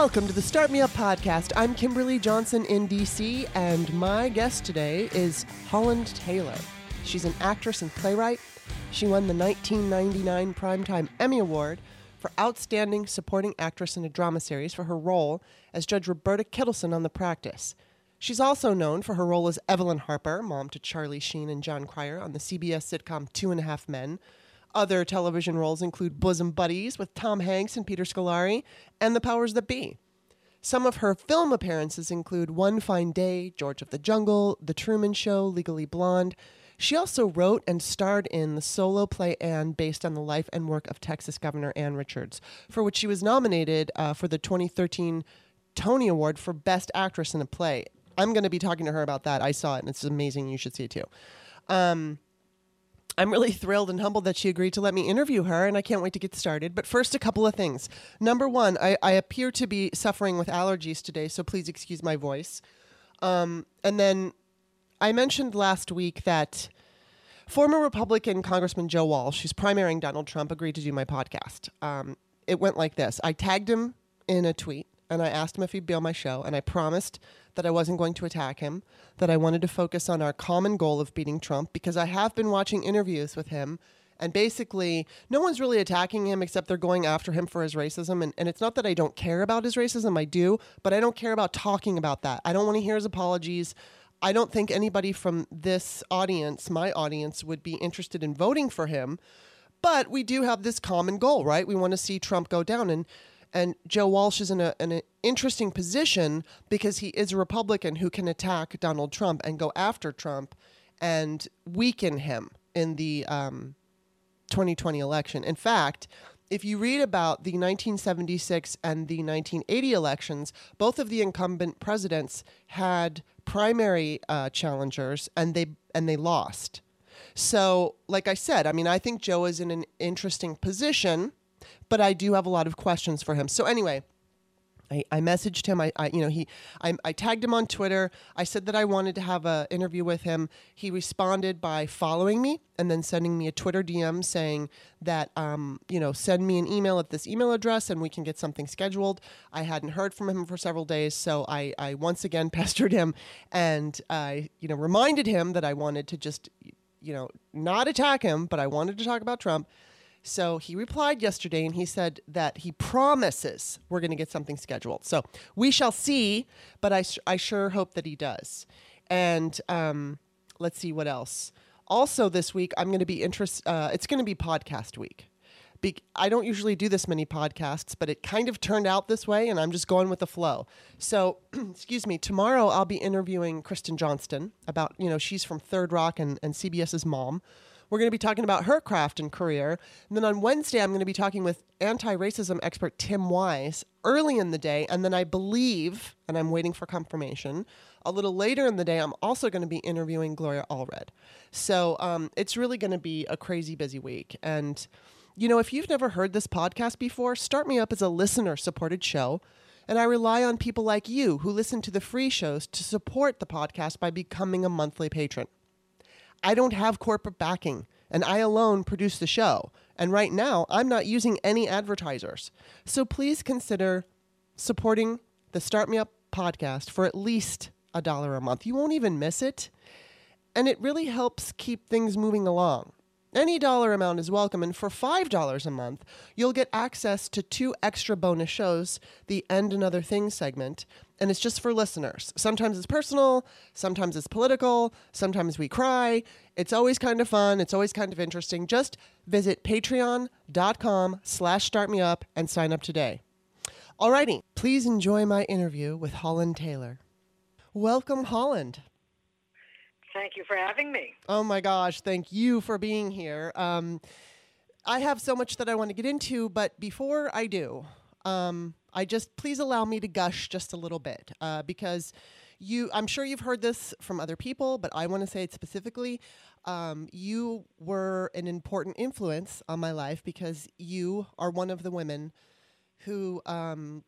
Welcome to the Start Me Up podcast. I'm Kimberly Johnson in DC, and my guest today is Holland Taylor. She's an actress and playwright. She won the 1999 Primetime Emmy Award for Outstanding Supporting Actress in a Drama Series for her role as Judge Roberta Kittleson on The Practice. She's also known for her role as Evelyn Harper, mom to Charlie Sheen and Jon Cryer on the CBS sitcom Two and a Half Men. Other television roles include Bosom Buddies with Tom Hanks and Peter Scolari, and The Powers That Be. Some of her film appearances include One Fine Day, George of the Jungle, The Truman Show, Legally Blonde. She also wrote and starred in the solo play Ann, based on the life and work of Texas Governor Ann Richards, for which she was nominated uh, for the 2013 Tony Award for Best Actress in a Play. I'm going to be talking to her about that. I saw it, and it's amazing. You should see it too. Um, I'm really thrilled and humbled that she agreed to let me interview her, and I can't wait to get started. But first, a couple of things. Number one, I, I appear to be suffering with allergies today, so please excuse my voice. Um, and then I mentioned last week that former Republican Congressman Joe Walsh, who's primarying Donald Trump, agreed to do my podcast. Um, it went like this I tagged him in a tweet, and I asked him if he'd be on my show, and I promised that I wasn't going to attack him, that I wanted to focus on our common goal of beating Trump because I have been watching interviews with him. And basically, no one's really attacking him except they're going after him for his racism. And, and it's not that I don't care about his racism, I do, but I don't care about talking about that. I don't want to hear his apologies. I don't think anybody from this audience, my audience, would be interested in voting for him. But we do have this common goal, right? We want to see Trump go down. And and Joe Walsh is in, a, an interesting position because he is a Republican who can attack Donald Trump and go after Trump and weaken him in the um, 2020 election. In fact, if you read about the 1976 and the 1980 elections, both of the incumbent presidents had primary uh, challengers and they and they lost. So, like I said, I mean, I think Joe is in an interesting position but I do have a lot of questions for him. So anyway, I, I messaged him. I, I you know he I, I tagged him on Twitter. I said that I wanted to have an interview with him. He responded by following me and then sending me a Twitter DM saying that um, you know send me an email at this email address and we can get something scheduled. I hadn't heard from him for several days, so I, I once again pestered him and I you know reminded him that I wanted to just you know not attack him, but I wanted to talk about Trump. So he replied yesterday and he said that he promises we're going to get something scheduled. So we shall see, but I, I sure hope that he does. And um, let's see what else. Also, this week, I'm going to be interest. Uh, it's going to be podcast week. Be- I don't usually do this many podcasts, but it kind of turned out this way, and I'm just going with the flow. So, excuse me. Tomorrow, I'll be interviewing Kristen Johnston about, you know, she's from Third Rock and, and CBS's mom. We're going to be talking about her craft and career. And then on Wednesday, I'm going to be talking with anti racism expert Tim Wise early in the day. And then I believe, and I'm waiting for confirmation, a little later in the day, I'm also going to be interviewing Gloria Allred. So um, it's really going to be a crazy busy week. And, you know, if you've never heard this podcast before, Start Me Up is a listener supported show. And I rely on people like you who listen to the free shows to support the podcast by becoming a monthly patron. I don't have corporate backing, and I alone produce the show. And right now, I'm not using any advertisers. So please consider supporting the Start Me Up podcast for at least a dollar a month. You won't even miss it. And it really helps keep things moving along. Any dollar amount is welcome, and for $5 a month, you'll get access to two extra bonus shows the End and Other Things segment, and it's just for listeners. Sometimes it's personal, sometimes it's political, sometimes we cry. It's always kind of fun, it's always kind of interesting. Just visit patreon.com slash startmeup and sign up today. Alrighty, please enjoy my interview with Holland Taylor. Welcome, Holland. Thank you for having me. Oh my gosh, thank you for being here. Um, I have so much that I want to get into, but before I do, um, I just please allow me to gush just a little bit uh, because you. I'm sure you've heard this from other people, but I want to say it specifically. Um, you were an important influence on my life because you are one of the women who um,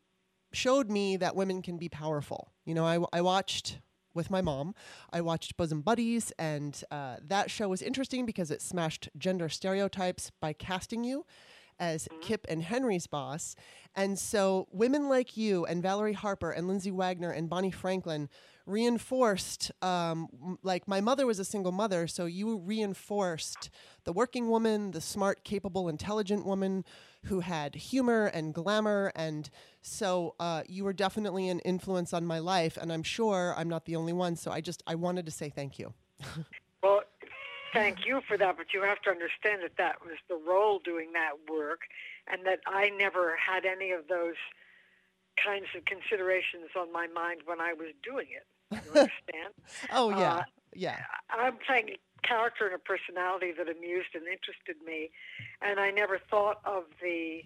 showed me that women can be powerful. You know, I, I watched with my mom. I watched Bosom Buddies, and uh, that show was interesting because it smashed gender stereotypes by casting you as Kip and Henry's boss. And so women like you and Valerie Harper and Lindsay Wagner and Bonnie Franklin reinforced, um, m- like my mother was a single mother, so you reinforced the working woman, the smart, capable, intelligent woman who had humor and glamour. And so uh, you were definitely an influence on my life. And I'm sure I'm not the only one. So I just, I wanted to say thank you. Well, thank you for that, but you have to understand that that was the role doing that work, and that I never had any of those kinds of considerations on my mind when I was doing it. You understand? Oh, yeah. Uh, yeah. I'm playing a character and a personality that amused and interested me, and I never thought of the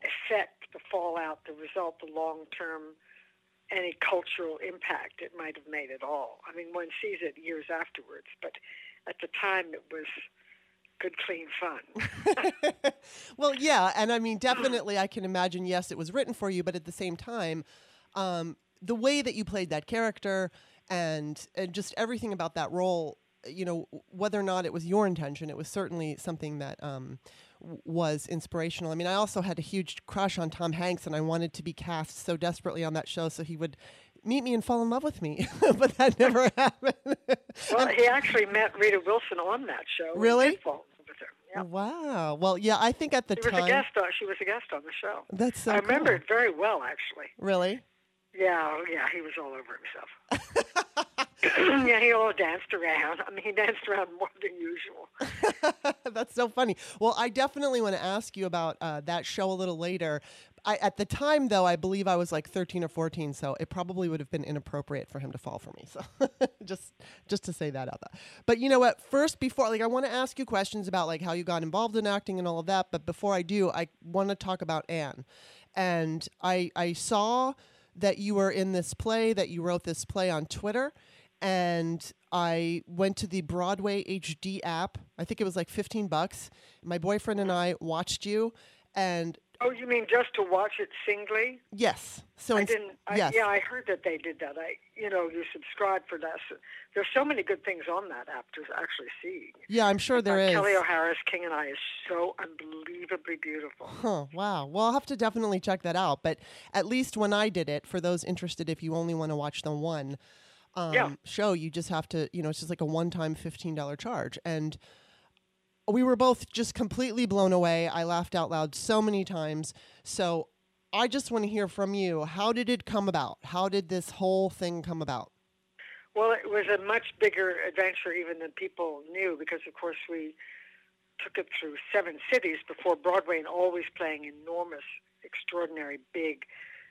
effect, the fallout, the result, the long term, any cultural impact it might have made at all. I mean, one sees it years afterwards, but at the time it was good, clean fun. well, yeah, and I mean, definitely, I can imagine. Yes, it was written for you, but at the same time, um, the way that you played that character and and just everything about that role, you know, whether or not it was your intention, it was certainly something that. Um, w- was inspirational. I mean, I also had a huge crush on Tom Hanks, and I wanted to be cast so desperately on that show so he would meet me and fall in love with me, but that never happened. well, he actually met Rita Wilson on that show. Really? did fall in love with her. Yeah. Wow. Well, yeah, I think at the She was time a guest on. She was a guest on the show. that's so I remember cool. it very well, actually. Really? Yeah, oh, yeah, he was all over himself. yeah, he all danced around. I mean, he danced around more than usual. That's so funny. Well, I definitely want to ask you about uh, that show a little later. I, at the time, though, I believe I was like 13 or 14, so it probably would have been inappropriate for him to fall for me. So just just to say that out there. But you know what? First, before like I want to ask you questions about like how you got involved in acting and all of that. But before I do, I want to talk about Ann. And I I saw that you were in this play, that you wrote this play on Twitter. And I went to the Broadway HD app. I think it was like 15 bucks. My boyfriend and I watched you. And Oh, you mean just to watch it singly? yes. So I didn't. I, yes. Yeah, I heard that they did that. I, you know, you subscribe for that. So there's so many good things on that app to actually see. Yeah, I'm sure there Uh, is. Kelli O'Hara's King and I is so unbelievably beautiful. Huh, wow. Well, I'll have to definitely check that out. But at least when I did it, for those interested, if you only want to watch the one um, Yeah. show, you just have to, you know, it's just like a one time $15 charge. And we were both just completely blown away. I laughed out loud so many times. So I just want to hear from you. How did it come about? How did this whole thing come about? Well, it was a much bigger adventure even than people knew because, of course, we took it through seven cities before Broadway and always playing enormous, extraordinary, big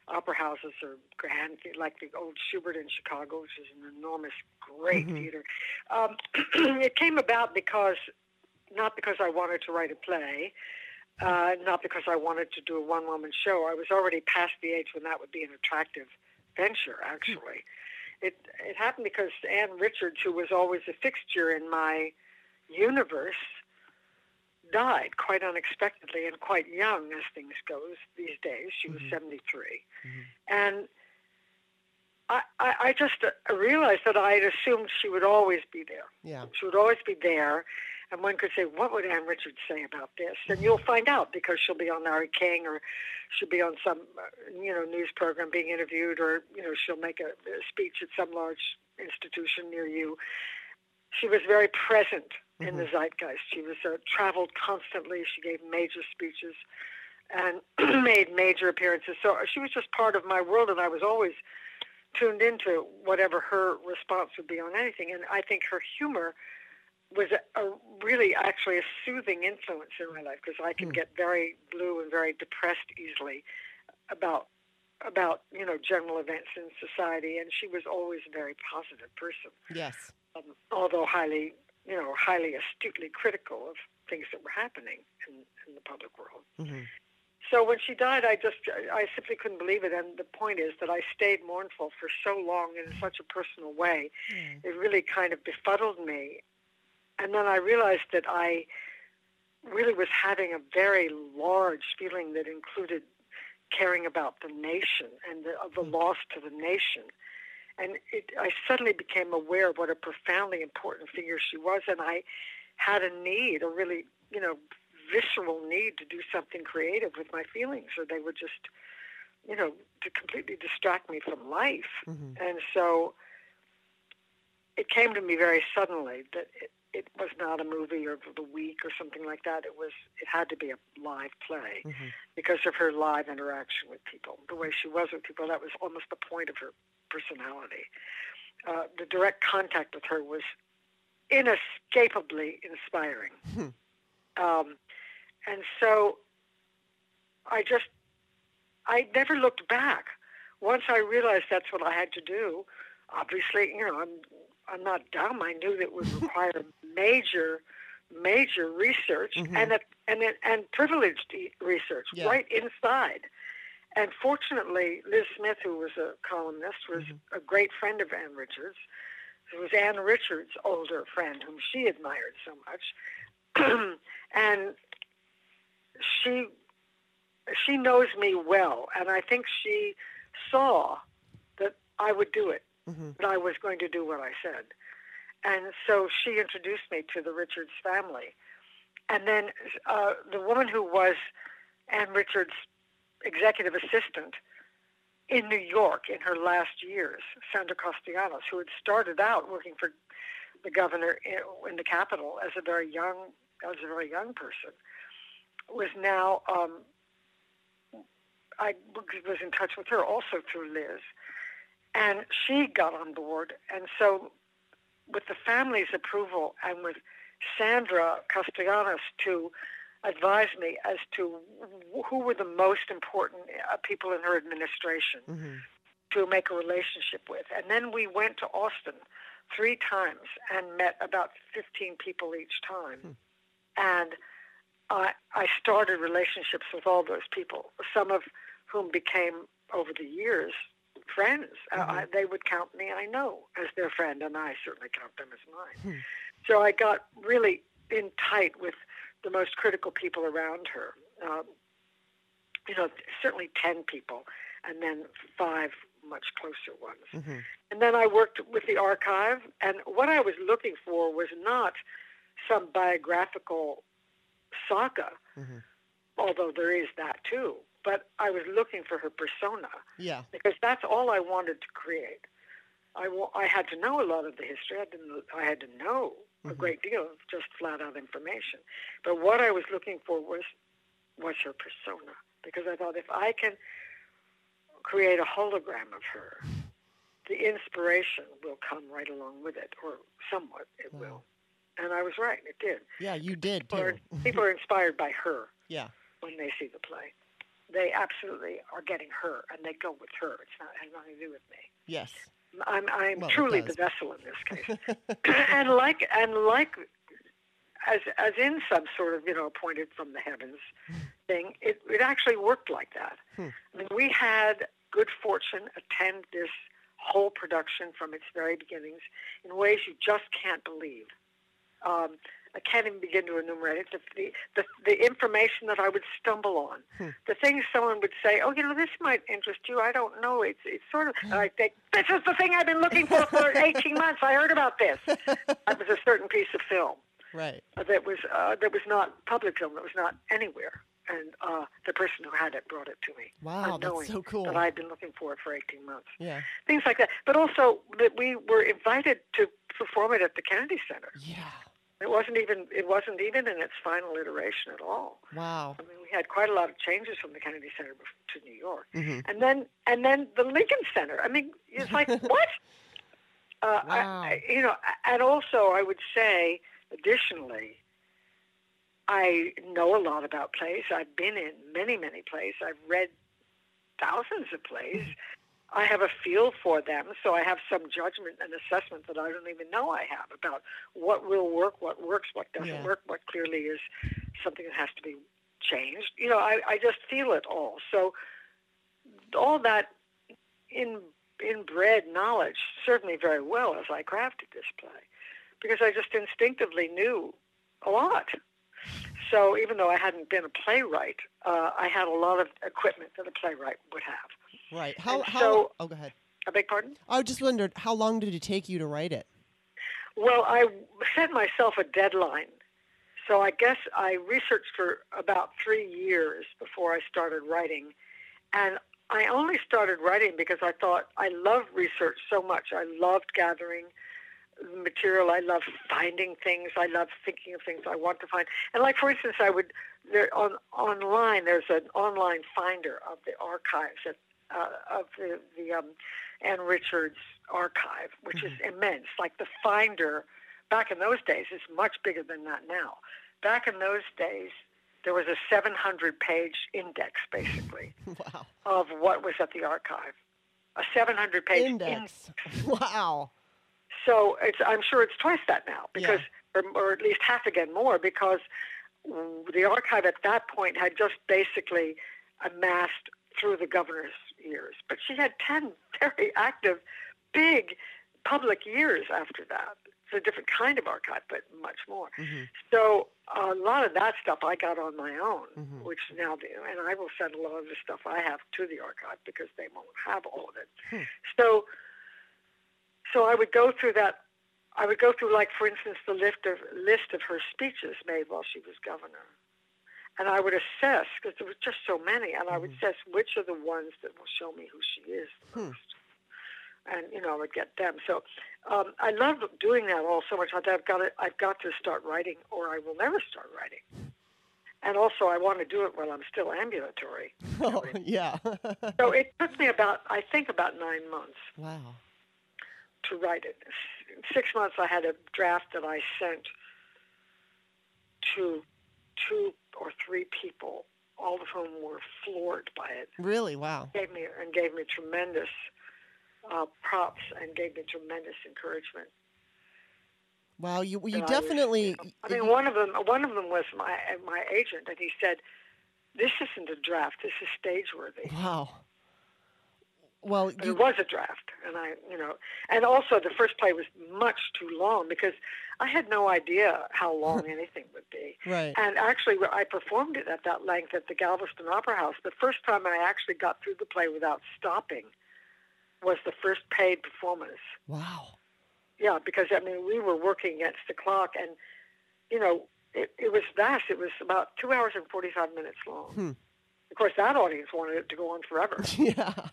opera houses or grand, like the old Shubert in Chicago, which is an enormous, great Mhm. theater. Um, it came about because, not because I wanted to write a play, uh, not because I wanted to do a one woman show. I was already past the age when that would be an attractive venture, actually. It, it happened because Ann Richards, who was always a fixture in my universe, died quite unexpectedly and quite young, as things goes these days. She was Mhm. 73. Mhm. And I, I, I just uh, realized that I had assumed she would always be there. Yeah. She would always be there. And one could say, what would Ann Richards say about this? And you'll find out because she'll be on Larry King or she'll be on some, uh, you know, news program being interviewed or, you know, she'll make a, a speech at some large institution near you. She was very present in the zeitgeist. She was uh, traveled constantly. She gave major speeches and made major appearances. So she was just part of my world, and I was always tuned into whatever her response would be on anything. And I think her humor was a, a really actually a soothing influence in my life because I can Hmm. get very blue and very depressed easily about about you know general events in society and she was always a very positive person Yes. um, although highly you know highly astutely critical of things that were happening in, in the public world hmm so when she died, I just, I simply couldn't believe it. And the point is that I stayed mournful for so long in such a personal way. It really kind of befuddled me. And then I realized that I really was having a very large feeling that included caring about the nation and the, of the loss to the nation. And it, I suddenly became aware of what a profoundly important figure she was. And I had a need, a really, you know, visceral need to do something creative with my feelings, or they would just, you know, to completely distract me from life. Mhm. And so it came to me very suddenly that it, it was not a movie or the week or something like that. It was it had to be a live play Mhm. because of her live interaction with people, the way she was with people. That was almost the point of her personality. Uh, the direct contact with her was inescapably inspiring. Hmm. Um, and so I just, I never looked back. Once I realized that's what I had to do, obviously, you know, I'm, I'm not dumb. I knew that it would require major, major research Mhm. and a, and a, and privileged research Yeah. right inside. And fortunately, Liz Smith, who was a columnist, was Mhm. a great friend of Ann Richards. It was Ann Richards' older friend, whom she admired so much, and she she knows me well, and I think she saw that I would do it, Mhm. that I was going to do what I said, and so she introduced me to the Richards family, and then uh, the woman who was Ann Richards' executive assistant in New York in her last years, Sandra Castellanos, who had started out working for the governor in, the capital as a very young as a very young person, was now um, I was in touch with her also through Liz, and she got on board, and so with the family's approval and with Sandra Castellanos to advise me as to who were the most important uh, people in her administration Mhm. to make a relationship with. And then we went to Austin three times and met about 15 people each time. And I, I started relationships with all those people, some of whom became, over the years, friends. Uh, I, they would count me, I know, as their friend, and I certainly count them as mine. Hmm. So I got really in tight with the most critical people around her. Um, you know, certainly 10 people, and then five much closer ones. Mhm. And then I worked with the archive, and what I was looking for was not some biographical saga, Mhm. although there is that too, but I was looking for her persona Yeah. because that's all I wanted to create. I, I had to know a lot of the history. I didn't. I had to know a Mhm. great deal of just flat out information. But what I was looking for was was her persona because I thought if I can create a hologram of her, the inspiration will come right along with it, or somewhat it Wow. will. And I was right. It did. Yeah, you did People are, people are inspired by her yeah. when they see the play. They absolutely are getting her, and they go with her. It's not has nothing to do with me. Yes. I'm I'm Well, truly the vessel in this case, and like and like as as in some sort of you know appointed from the heavens thing, it it actually worked like that. Hmm. I mean, we had good fortune attend this whole production from its very beginnings in ways you just can't believe. Um, I can't even begin to enumerate it. The, the, the, the information that I would stumble on, Hmm. the things someone would say, oh, you know, this might interest you. I don't know. It's, it's sort of, and I think, this is the thing I've been looking for for 18 months. I heard about this. It was a certain piece of film Right. that was, uh, that was not public film, that was not anywhere. And uh, the person who had it brought it to me. Wow, that's so cool. That I'd been looking for it for 18 months Yeah. things like that. But also that we were invited to perform it at the Kennedy Center. Yeah. It wasn't even it wasn't even in its final iteration at all. Wow. I mean, we had quite a lot of changes from the Kennedy Center to New York, hmm and then and then the Lincoln Center. I mean, it's like what? Uh, Wow. I, you know, and also I would say, additionally, I know a lot about plays. I've been in many, many plays. I've read thousands of plays. I have a feel for them, so I have some judgment and assessment that I don't even know I have about what will work, what works, what doesn't Yeah. work, what clearly is something that has to be changed. You know, I, I just feel it all. So all that in inbred knowledge served me very well as I crafted this play, because I just instinctively knew a lot. So even though I hadn't been a playwright, uh, I had a lot of equipment that a playwright would have. Right. How? And how? so- oh, go ahead. I beg pardon? I just wondered how long did it take you to write it? Well, I set myself a deadline So I guess I researched for about three years before I started writing. And I only started writing because I thought I love research so much. I loved gathering material. I love finding things. I love thinking of things I want to find. And like for instance, I would there on online. There's an online finder of the archives of, uh, of the the um, Ann Richards archive, which mm-hmm. is immense. Like the finder back in those days is much bigger than that now. Back in those days, there was a 700 page index, basically, wow. of what was at the archive. A 700 page index. index. Wow. So it's, I'm sure it's twice that now, because, yeah. or, or at least half again more, because the archive at that point had just basically amassed through the governor's years. But she had 10 very active, big public years after that. It's a different kind of archive, but much more. Mm-hmm. So a lot of that stuff I got on my own, mm-hmm. which now, do, and I will send a lot of the stuff I have to the archive because they won't have all of it. Hmm. So, so I would go through that. I would go through, like, for instance, the list of list of her speeches made while she was governor, and I would assess because there were just so many, and. I would mm-hmm. assess which are the ones that will show me who she is hmm. most and you know I would get them. So um, I love doing that all so much. I've got to, I've got to start writing, or I will never start writing. And also, I want to do it while I'm still ambulatory. Oh, yeah. so it took me about, I think, about nine months. Wow. To write it. Six months, I had a draft that I sent to two or three people, all of whom were floored by it. Really? Wow. Gave me and gave me tremendous uh, props and gave me tremendous encouragement. Wow, you you definitely. Was, you know, I mean, one of them one of them was my my agent, and he said, "This isn't a draft. This is stage worthy." Wow. Well, you... it was a draft, and I, you know, and also the first play was much too long because I had no idea how long anything would be. Right. And actually, I performed it at that length at the Galveston Opera House. The first time I actually got through the play without stopping was the first paid performance. Wow. Yeah, because I mean we were working against the clock, and you know it, it was vast. It was about two hours and forty five minutes long. Hmm. Of course, that audience wanted it to go on forever. yeah.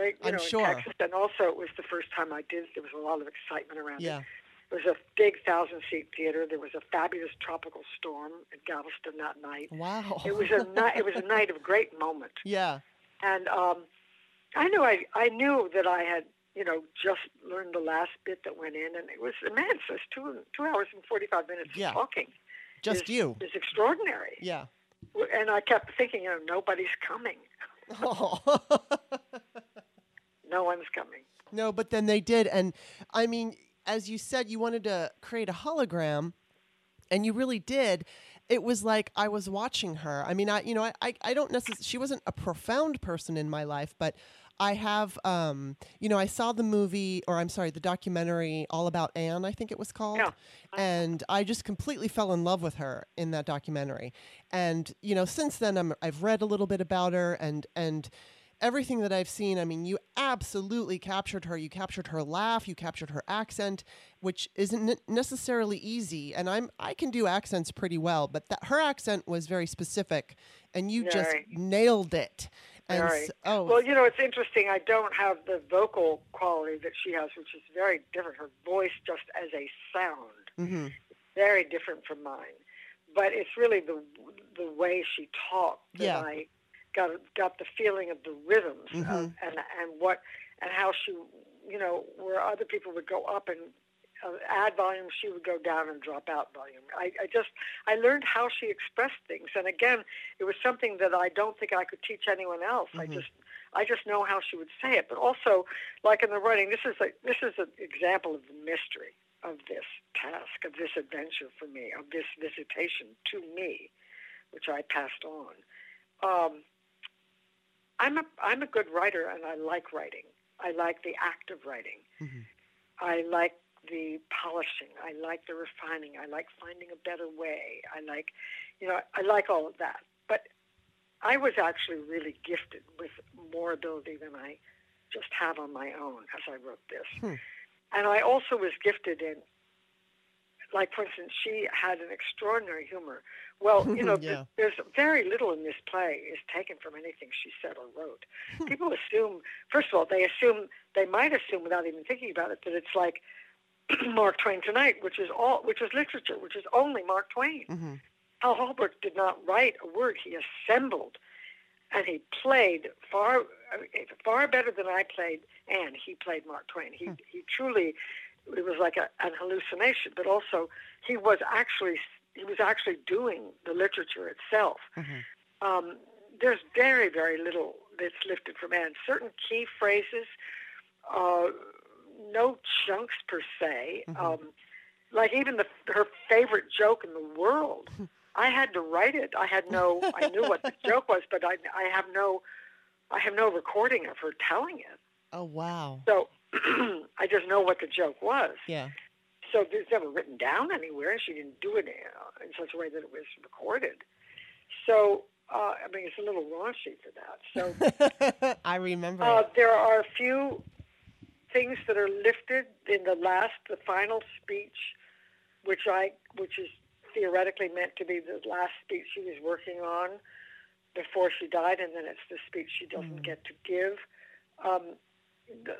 They, you I'm know, sure. In Texas, and also it was the first time I did. There was a lot of excitement around yeah. it. It was a big thousand seat theater. There was a fabulous tropical storm in Galveston that night. Wow. It was a night. It was a night of great moment. Yeah. And um, I knew I I knew that I had you know just learned the last bit that went in, and it was immense. It's two two hours and forty five minutes yeah. of talking. Just is, you. is extraordinary. Yeah. And I kept thinking, you know, nobody's coming. Oh. no one's coming. No, but then they did, and I mean, as you said, you wanted to create a hologram, and you really did it was like I was watching her. I mean, I you know, I I, I don't necessarily she wasn't a profound person in my life, but I have, um, you know, I saw the movie, or I'm sorry, the documentary All About Ann, I think it was called. Yeah. And I just completely fell in love with her in that documentary. And, you know, since then I'm, I've read a little bit about her and, and, everything that I've seen, I mean, you absolutely captured her. You captured her laugh, you captured her accent, which isn't necessarily easy. And I'm I can do accents pretty well, but that her accent was very specific, and you just nailed it. And right. So, oh. Well, you know, it's interesting. I don't have the vocal quality that she has, which is very different. Her voice, just as a sound, mm-hmm. very different from mine. But it's really the the way she talked that yeah. I got got the feeling of the rhythms mm-hmm. of, and and what and how she, you know, where other people would go up and uh, add volume, she would go down and drop out volume. I, I just I learned how she expressed things, and again, it was something that I don't think I could teach anyone else. Mm-hmm. I just I just know how she would say it. But also, like in the writing, this is a this is an example of the mystery of this task, of this adventure for me, of this visitation to me, which I passed on. Um, I'm a I'm a good writer, and I like writing. I like the act of writing. Mm-hmm. I like the polishing. I like the refining. I like finding a better way. I like, you know, I like all of that. But I was actually really gifted with more ability than I just have on my own as I wrote this. Hmm. And I also was gifted in like for instance, she had an extraordinary humor. Well, you know, Yeah. there's very little in this play is taken from anything she said or wrote. People assume, first of all, they assume they might assume without even thinking about it that it's like Mark Twain tonight, which is all, which is literature, which is only Mark Twain. hmm Hal Holbrook did not write a word. He assembled, and he played far far better than I played. And he played Mark Twain. He he truly it was like a, an hallucination, but also he was actually he was actually doing the literature itself. Mhm. Um, there's very very little that's lifted from Ann. Certain key phrases, uh, no chunks per se. Mhm. Um, like even the her favorite joke in the world. I had to write it. I had no. I knew what the joke was, but I I have no. I have no recording of her telling it. Oh wow. So I just know what the joke was. Yeah. So it's never written down anywhere. She didn't do it uh, in such a way that it was recorded. So uh, I mean, it's a little raunchy for that. So I remember. uh, there are a few things that are lifted in the last, the final speech, which I, which is theoretically meant to be the last speech she was working on before she died, and then it's the speech she doesn't Mm. get to give. Um,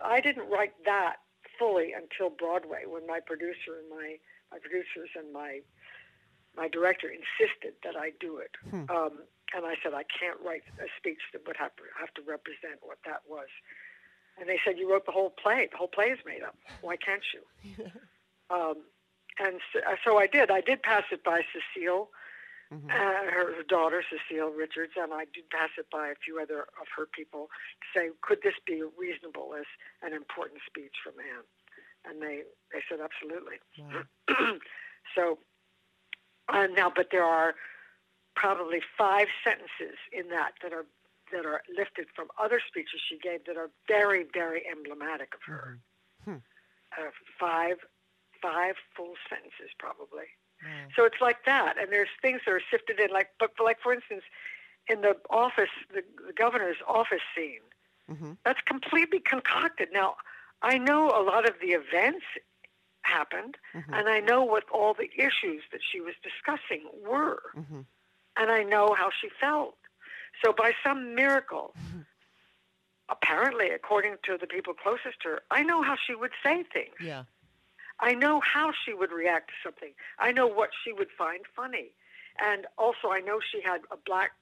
I didn't write that fully until Broadway, when my producer and my my producers and my my director insisted that I do it. Hmm. Um, and I said I can't write a speech that would have to, have to represent what that was. And they said you wrote the whole play. The whole play is made up. Why can't you? um, and so, so I did. I did pass it by Cecile, Mhm. uh, her, daughter Cecile Richards, and I did pass it by a few other of her people to say, could this be reasonable as an important speech from Ann? And they they said absolutely. Wow. so uh, now, but there are probably five sentences in that that are that are lifted from other speeches she gave that are very, very emblematic of her. Mhm. Uh, five, five full sentences probably. Wow. So it's like that, and there's things that are sifted in, like, but like for instance, in the office, the, the governor's office scene, Mhm. that's completely concocted. Now, I know a lot of the events happened, Mhm. and I know what all the issues that she was discussing were, Mhm. and I know how she felt. So by some miracle, apparently, according to the people closest to her, I know how she would say things. Yeah. I know how she would react to something. I know what she would find funny. And also, I know she had a black,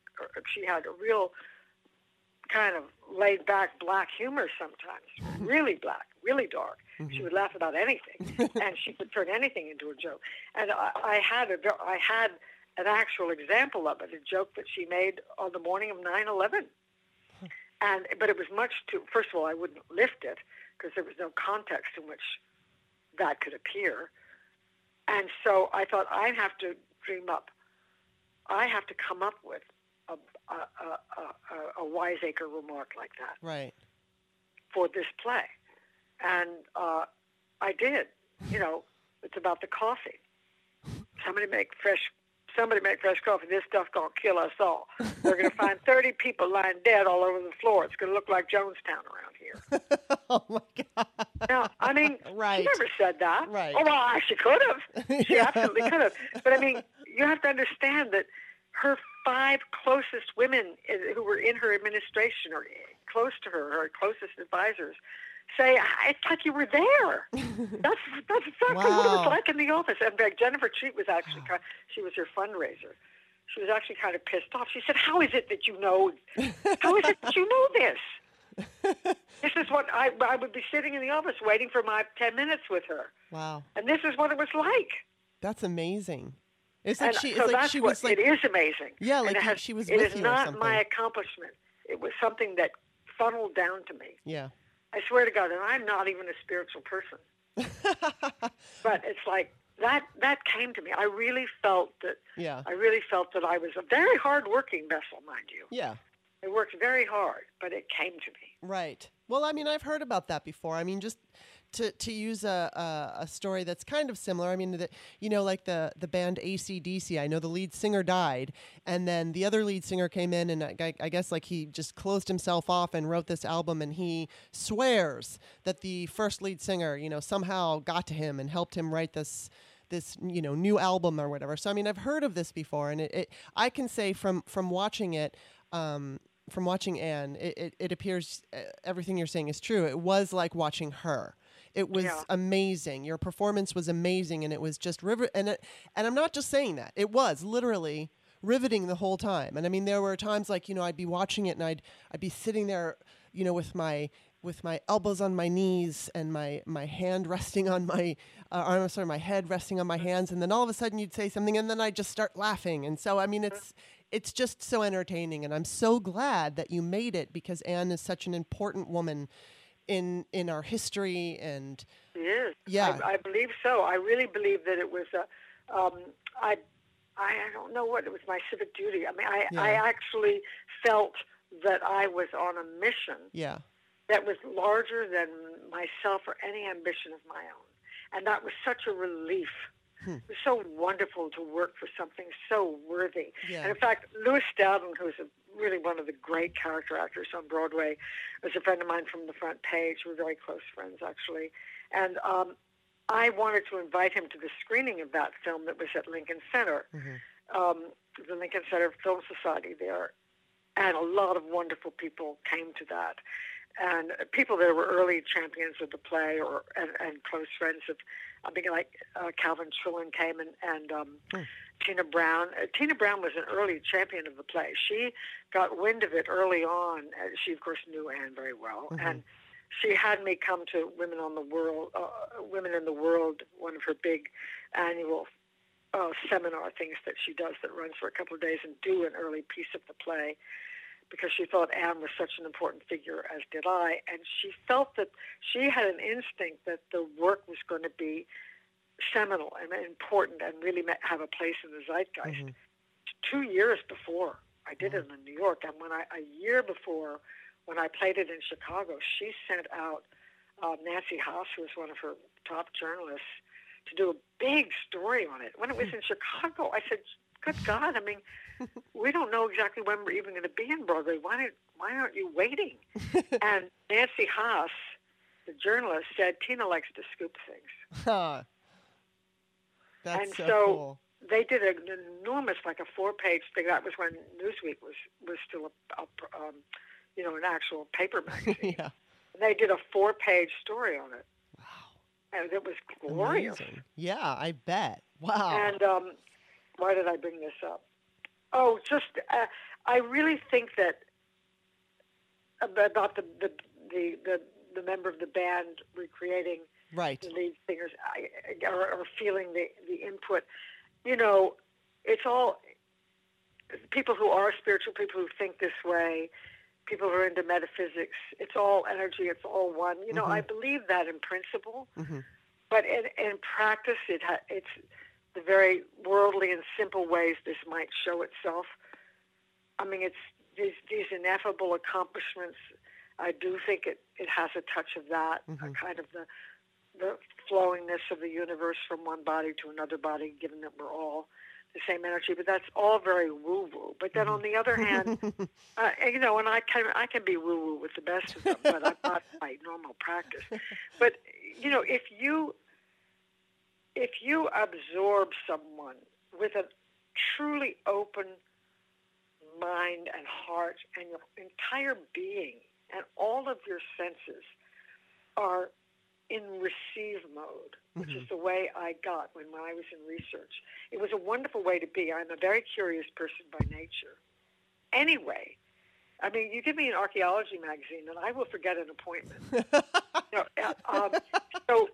she had a real kind of laid back black humor sometimes, mm-hmm. really black, really dark. She would mm-hmm. laugh about anything, and she could turn anything into a joke. And I, I had a, I had an actual example of it, a joke that she made on the morning of 9/11. And but it was much too. First of all, I wouldn't lift it because there was no context in which that could appear. And so I thought I have to dream up. I have to come up with a, a, a, a, a wiseacre remark like that Right. for this play. And uh, I did. You know, it's about the coffee. Somebody make fresh. Somebody make fresh coffee. This stuff gonna kill us all. We're gonna find thirty people lying dead all over the floor. It's gonna look like Jonestown around here. oh my god. Now, I mean, Right. she never said that. Right. Oh well, she could have. She Yeah. absolutely could have. But I mean, you have to understand that her five closest women who were in her administration or close to her, her closest advisors, say it's like you were there. That's that's exactly what it was like in the office. And Jennifer Treat was actually she was her fundraiser. She was actually kind of pissed off. She said, "How is it that you know? How is it that you know this?" This is what I I would be sitting in the office waiting for my ten minutes with her, Wow. and this is what it was like. That's amazing. It's like and she. so It's like that's she what was like. it is amazing. Yeah, like has- she was It with is you not my accomplishment. It was something that funneled down to me. Yeah. I swear to God, and I'm not even a spiritual person, but it's like that. That came to me. I really felt that. yeah. I really felt that I was a very hard-working vessel, mind you. Yeah. I worked very hard, but it came to me. Right. Well, I mean, I've heard about that before. I mean, just to to use a a, a story that's kind of similar. I mean, that you know, like the the band ACDC. I know the lead singer died, and then the other lead singer came in, and I, I guess like he just closed himself off and wrote this album, and he swears that the first lead singer, you know, somehow got to him and helped him write this this you know new album or whatever. So I mean, I've heard of this before, and it, it I can say from from watching it. Um, from watching Ann, it, it, it appears uh, everything you're saying is true. It was like watching her. It was Yeah. amazing. Your performance was amazing, and it was just river. And it, and I'm not just saying that. It was literally riveting the whole time. And I mean, there were times like you know I'd be watching it, and I'd I'd be sitting there, you know, with my with my elbows on my knees and my my hand resting on my uh, arm, sorry, my head resting on my hands, and then all of a sudden you'd say something, and then I'd just start laughing. And so I mean, it's it's just so entertaining, and I'm so glad that you made it because Ann is such an important woman in in our history and is. Yeah. I, I believe so. I really believe that it was a. Um, I, I don't know what it was. My civic duty. I mean, I, I actually felt that I was on a mission yeah that was larger than myself or any ambition of my own, and that was such a relief. Hmm. It was so wonderful to work for something so worthy. Yeah. And in fact, Lewis Stadlen, who's a, really one of the great character actors on Broadway, was a friend of mine from the front page. We're very close friends, actually. And um, I wanted to invite him to the screening of that film that was at Lincoln Center, Mhm. um, the Lincoln Center Film Society there. And a lot of wonderful people came to that. And people that were early champions of the play or and, and close friends of, I mean, like uh, Calvin Trillin came and, and um, Hmm. Tina Brown. Uh, Tina Brown was an early champion of the play. She got wind of it early on. Uh, she, of course, knew Ann very well. Mhm. And she had me come to Women on the World, uh, Women in the World, one of her big annual uh, seminar things that she does that runs for a couple of days, and do an early piece of the play because she thought Ann was such an important figure, as did I. And she felt that she had an instinct that the work was going to be seminal and important and really have a place in the zeitgeist. Mhm. Two years before I did it in New York, and when I a year before when I played it in Chicago, she sent out uh, Nancy Hass, who was one of her top journalists, to do a big story on it. When it was in Chicago, I said, "Good God! I mean, we don't know exactly when we're even going to be in Broadway. Why don't Why aren't you waiting?" and Nancy Hass, the journalist, said, "Tina likes to scoop things." Huh. That's And so, so- cool. they did an enormous, like a four-page thing. That was when Newsweek was was still a, a um, you know, an actual paper magazine. yeah. and they did a four-page story on it, Wow. and it was glorious. Amazing. Yeah, I bet. Wow. And um, why did I bring this up? Oh, just uh, I really think that about the the the the, the member of the band recreating right. the lead singers I, or, or feeling the, the input. You know, it's all people who are spiritual, people who think this way, people who are into metaphysics. It's all energy. It's all one. You know, Mhm. I believe that in principle, hmm but in, in practice, it ha- it's the very worldly and simple ways this might show itself. I mean, it's these these ineffable accomplishments. I do think it, it has a touch of that, a Mhm. kind of the the flowingness of the universe from one body to another body, given that we're all the same energy. But that's all very woo woo. But then on the other hand, uh, you know, and I can I can be woo woo with the best of them, but I'm not my normal practice. But you know, if you if you absorb someone with a truly open mind and heart, and your entire being and all of your senses are in receive mode, which is the way I got when, when I was in research. It was a wonderful way to be. I'm a very curious person by nature. Anyway, I mean, you give me an archaeology magazine, and I will forget an appointment. Know, uh, um, so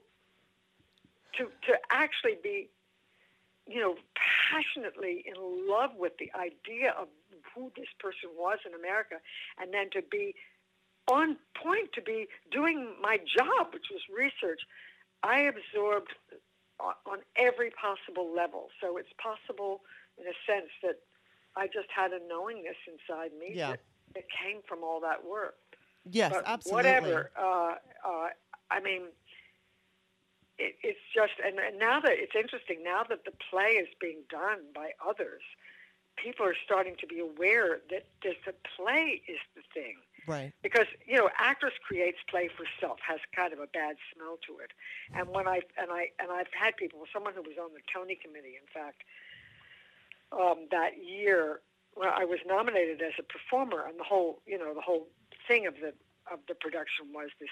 to to actually be, you know, passionately in love with the idea of who this person was in America, and then to be on point to be doing my job, which was research. I absorbed on, on every possible level. So it's possible, in a sense, that I just had a knowingness inside me Yeah. that, that came from all that work yes, but absolutely. whatever. Uh, uh, I mean, it, it's just, and, and now that it's interesting, now that the play is being done by others, people are starting to be aware that, that the play is the thing. Right. Because you know, actress creates play for self has kind of a bad smell to it. And when I and I and I've had people, someone who was on the Tony committee, in fact, um, that year, when I was nominated as a performer, and the whole you know the whole thing of the of the production was this,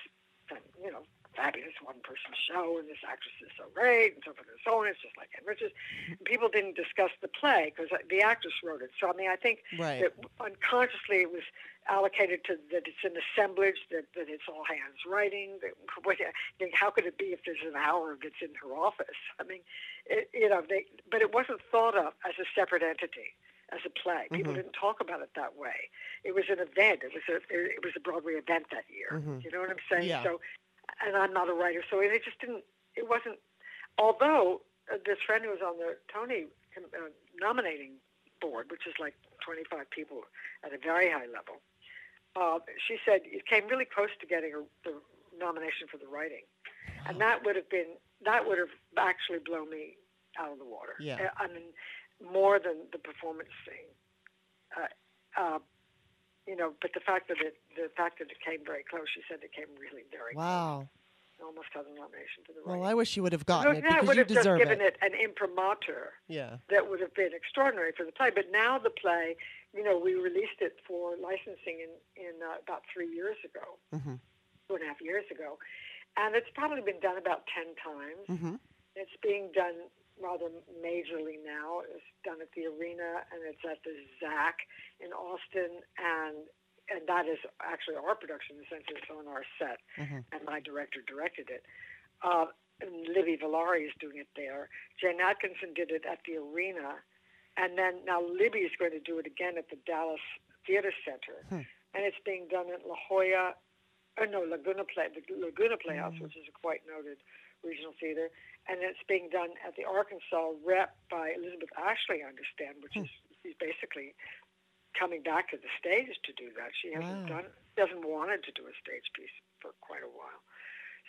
you know, fabulous one person show and this actress is so great and so forth and so on. It's just like Ann Richards. And people didn't discuss the play because the actress wrote it. So, I mean, I think right. that unconsciously it was allocated to that it's an assemblage, that, that it's all hands writing. That, what, how could it be if there's an hour that's in her office? I mean, it, you know, they, but it wasn't thought of as a separate entity as a play. People Mhm. didn't talk about it that way. It was an event. It was a it was a Broadway event that year. Mhm. You know what I'm saying? Yeah. So, and I'm not a writer, so it just didn't. It wasn't. Although uh, this friend who was on the Tony uh, nominating board, which is like 25 people at a very high level, uh, she said it came really close to getting a, the nomination for the writing, and that would have been that would have actually blown me out of the water. Yeah. Uh, I mean, more than the performance thing. Uh, uh, you know, but the fact that it the fact that it came very close, she said it came really very Wow. close. Almost had a nomination for the Well. I wish you would have gotten it that because would you have just deserve given it. it. an imprimatur Yeah. that would have been extraordinary for the play. But now the play, you know, we released it for licensing in in uh, about three years ago, Mhm. two and a half years ago, and it's probably been done about ten times. Mhm. It's being done rather majorly now. It's done at the Arena and it's at the ZACH in Austin, and and that is actually our production. In the sense it's on our set, Mhm. and my director directed it. Uh, and Libby Villari is doing it there. Jayne Atkinson did it at the Arena, and then now Libby is going to do it again at the Dallas Theater Center, Hmm. and it's being done at La Jolla. Oh no, Laguna Play, the Laguna Playhouse, Mm. which is a quite noted regional theater, and it's being done at the Arkansas Rep by Elizabeth Ashley, I understand, which Hmm. is she's basically coming back to the stage to do that. She hasn't Wow. done, doesn't wanted to do a stage piece for quite a while.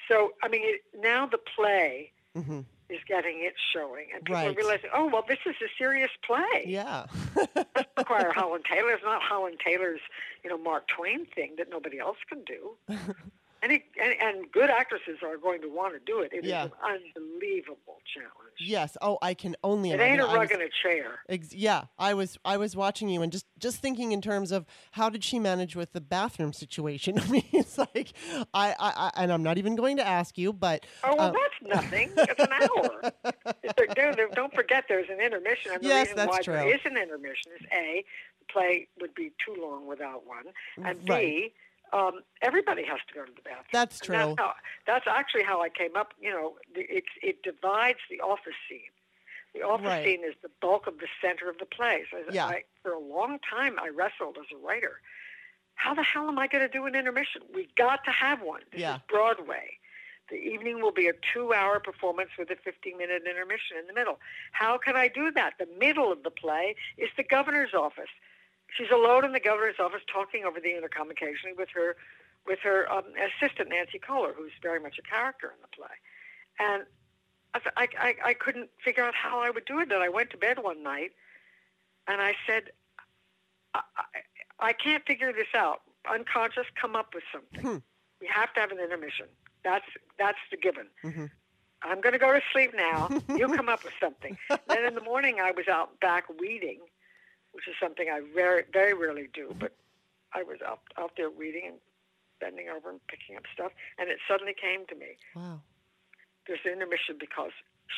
So I mean, it, now the play Mhm. is getting its showing, and people are realizing, oh well, this is a serious play. Yeah. Require Holland Taylor. It's not Holland Taylor's, you know, Mark Twain thing that nobody else can do. And, it, and and good actresses are going to want to do it. It is Yeah. an unbelievable challenge. yes. Oh, I can only It imagine. ain't a rug was- and a chair. Ex- yeah, I was I was watching you and just just thinking in terms of how did she manage with the bathroom situation? I mean, it's like I I, I and I'm not even going to ask you, but Oh well, uh, that's nothing. It's an hour. There- there- don't forget, there's an intermission, Yes, reason that's why true. there is an intermission is a the play would be too long without one, and b Right. Um, everybody has to go to the bathroom. That's true. That's, how, that's actually how I came up. You know, it's it divides the office scene. The office Right. scene is the bulk of the center of the play. So Yeah. I, for a long time, I wrestled as a writer. How the hell am I going to do an intermission? We've got to have one. This Yeah. is Broadway. The evening will be a two-hour performance with a 15-minute intermission in the middle. How can I do that? The middle of the play is the governor's office. She's alone in the governor's office talking over the intercom occasionally with her with her um, assistant Nancy Kohler, who's very much a character in the play. And I, th- I, I, I couldn't figure out how I would do it. And I went to bed one night, and I said, I, I, I can't figure this out. Unconscious, come up with something. Hmm. We have to have an intermission. That's that's the given. Mhm. I'm going to go to sleep now. You come up with something. then in the morning, I was out back weeding, which is something I very very rarely do, but I was out out there weeding and bending over and picking up stuff, and it suddenly came to me. wow. There's an intermission because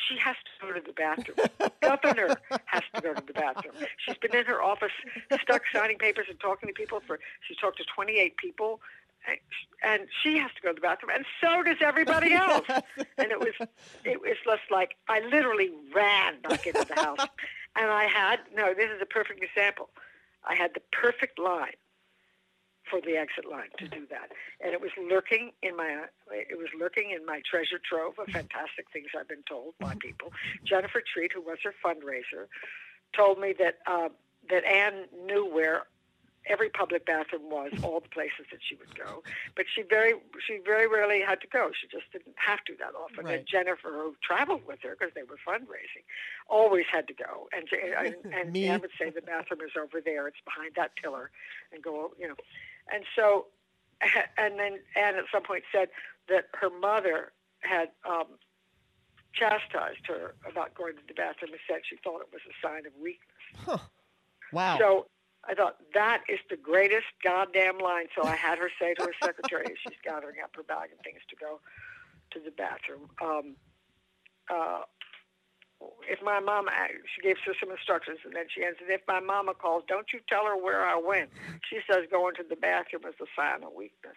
she has to go to the bathroom. Governor has to go to the bathroom. She's been in her office, stuck signing papers and talking to people for. She's talked to 28 people, and- and she has to go to the bathroom, and so does everybody else. and it was, it was just like I literally ran back into the house, and I had no. This is a perfect example. I had the perfect line for the exit line to do that, and it was lurking in my it was lurking in my treasure trove of fantastic things I've been told by people. Jennifer Treat, who was her fundraiser, told me that uh, that Ann knew where every public bathroom was, all the places that she would go, but she very she very rarely had to go. She just didn't have to that often. Right. And Jennifer, who traveled with her because they were fundraising, always had to go. And and, and. Would say the bathroom is over there. It's behind that pillar, and go. You know, and so and then Ann at some point said that her mother had um, chastised her about going to the bathroom and said she thought it was a sign of weakness. Huh. Wow. So I thought that is the greatest goddamn line. So I had her say to her secretary as she's gathering up her bag and things to go to the bathroom. Um, uh, if my mama, she gave her some instructions, and then she it. If my mama calls, don't you tell her where I went. She says going to the bathroom is a sign of weakness.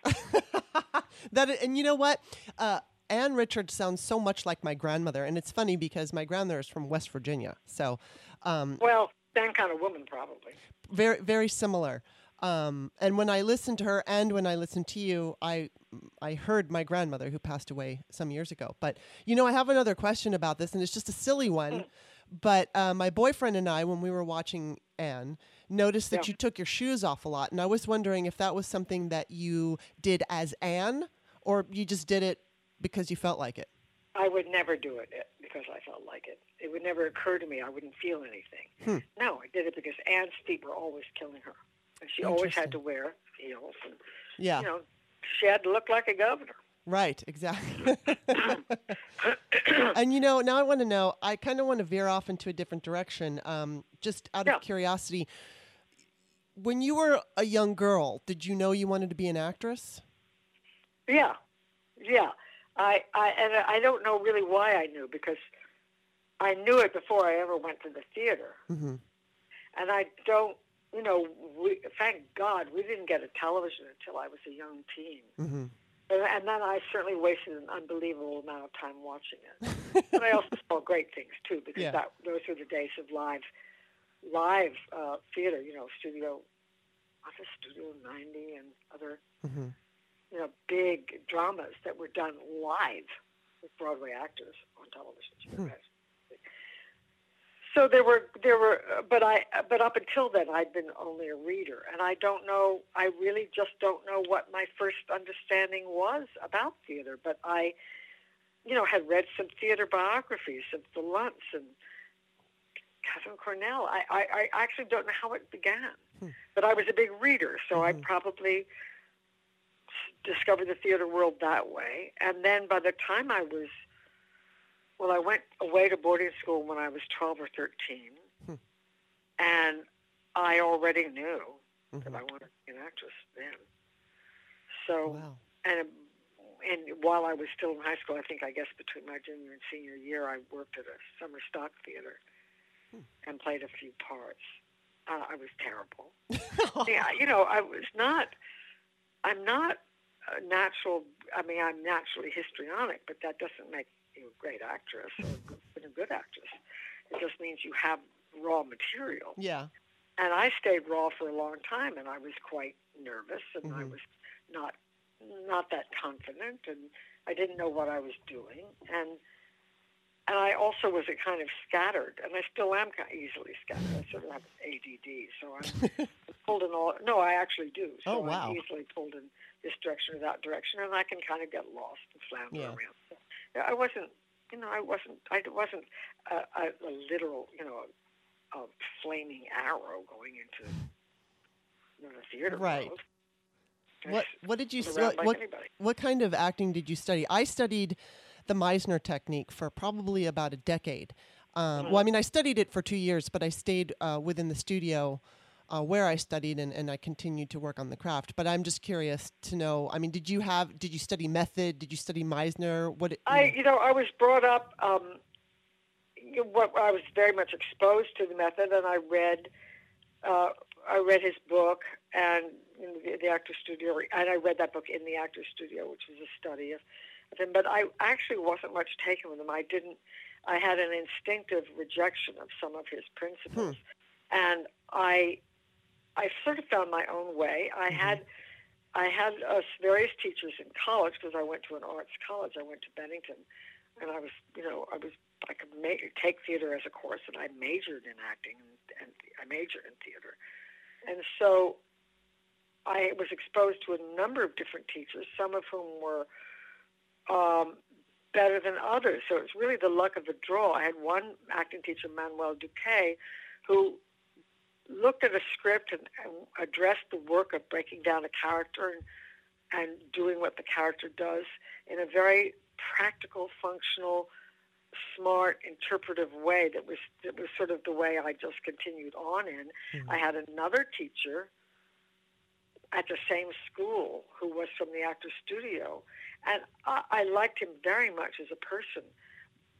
that and you know what, uh, Ann Richards sounds so much like my grandmother, and it's funny because my grandmother is from West Virginia, so. Um, well, same kind of woman, probably. Very, very similar. Um, and when I listened to her and when I listened to you, I I heard my grandmother who passed away some years ago. But you know, I have another question about this, and it's just a silly one. Mm. But uh, my boyfriend and I, when we were watching Ann, noticed that yeah. you took your shoes off a lot, and I was wondering if that was something that you did as Ann, or you just did it because you felt like it. I would never do it because I felt like it. It would never occur to me I wouldn't feel anything. Hmm. No, I did it because Ann's feet were always killing her. And she always had to wear heels. And, yeah. You know, she had to look like a governor. Right, exactly. and you know, now I want to know. I kind of want to veer off into a different direction, um, just out yeah. of curiosity. When you were a young girl, did you know you wanted to be an actress? Yeah, yeah. I, I and I don't know really why I knew because I knew it before I ever went to the theater, mm-hmm. and I don't you know, we, thank God we didn't get a television until I was a young teen. Mm-hmm. And, and then I certainly wasted an unbelievable amount of time watching it. but I also saw great things too, because yeah. that those were the days of live, live uh, theater. You know, studio, what is Studio 90 and other, mm-hmm. you know, big dramas that were done live with Broadway actors on television. Hmm so there were there were but i but up until then i'd been only a reader and i don't know i really just don't know what my first understanding was about theater but i you know had read some theater biographies of the Lunts and Katharine Cornell. I, I, I actually don't know how it began, hmm. but I was a big reader, so mm-hmm. I probably discovered the theater world that way. And then by the time I was well, I went away to boarding school when I was 12 or 13, hmm. and I already knew mm-hmm. that I wanted to be an actress then. So, wow. and and while I was still in high school, I think I guess between my junior and senior year, I worked at a summer stock theater hmm. and played a few parts. Uh, I was terrible. yeah, you know, I was not. I'm not a natural. I mean, I'm naturally histrionic, but that doesn't make a great actress or a good actress. It just means you have raw material. Yeah. And I stayed raw for a long time, and I was quite nervous, and mm-hmm. I was not not that confident, and I didn't know what I was doing, and and I also was a kind of scattered, and I still am kind of easily scattered. I sort of have ADD, so I'm pulled in all. No, I actually do. So oh wow! I'm easily pulled in this direction or that direction, and I can kind of get lost and flounder yeah. around. I wasn't, you know, I wasn't, I wasn't a, a, a literal, you know, a, a, flaming arrow going into you know, the theater right. world. What what did you what, like what, what kind of acting did you study? I studied the Meisner technique for probably about a decade. Um, mm-hmm. Well, I mean, I studied it for two years, but I stayed uh, within the studio uh, where I studied and, and I continued to work on the craft. But I'm just curious to know. I mean, did you have? Did you study method? Did you study Meisner? What? You I know? you know I was brought up. Um, what I was very much exposed to the method, and I read. Uh, I read his book and the, the Actors Studio, and I read that book in the Actors Studio, which was a study of, of him. But I actually wasn't much taken with him. I didn't. I had an instinctive rejection of some of his principles, hmm. and I I sort of found my own way. I mm-hmm. had I had uh, various teachers in college because I went to an arts college. I went to Bennington, and I was, you know, I was I could ma- take theater as a course, and I majored in acting, and, and I majored in theater, and so I was exposed to a number of different teachers, some of whom were um, better than others. So it's really the luck of the draw. I had one acting teacher, Manuel Duque, who looked at a script and, and addressed the work of breaking down a character and and doing what the character does in a very practical, functional, smart, interpretive way that was that was sort of the way I just continued on in. Mm-hmm. I had another teacher at the same school who was from the actor's studio, and I, I liked him very much as a person,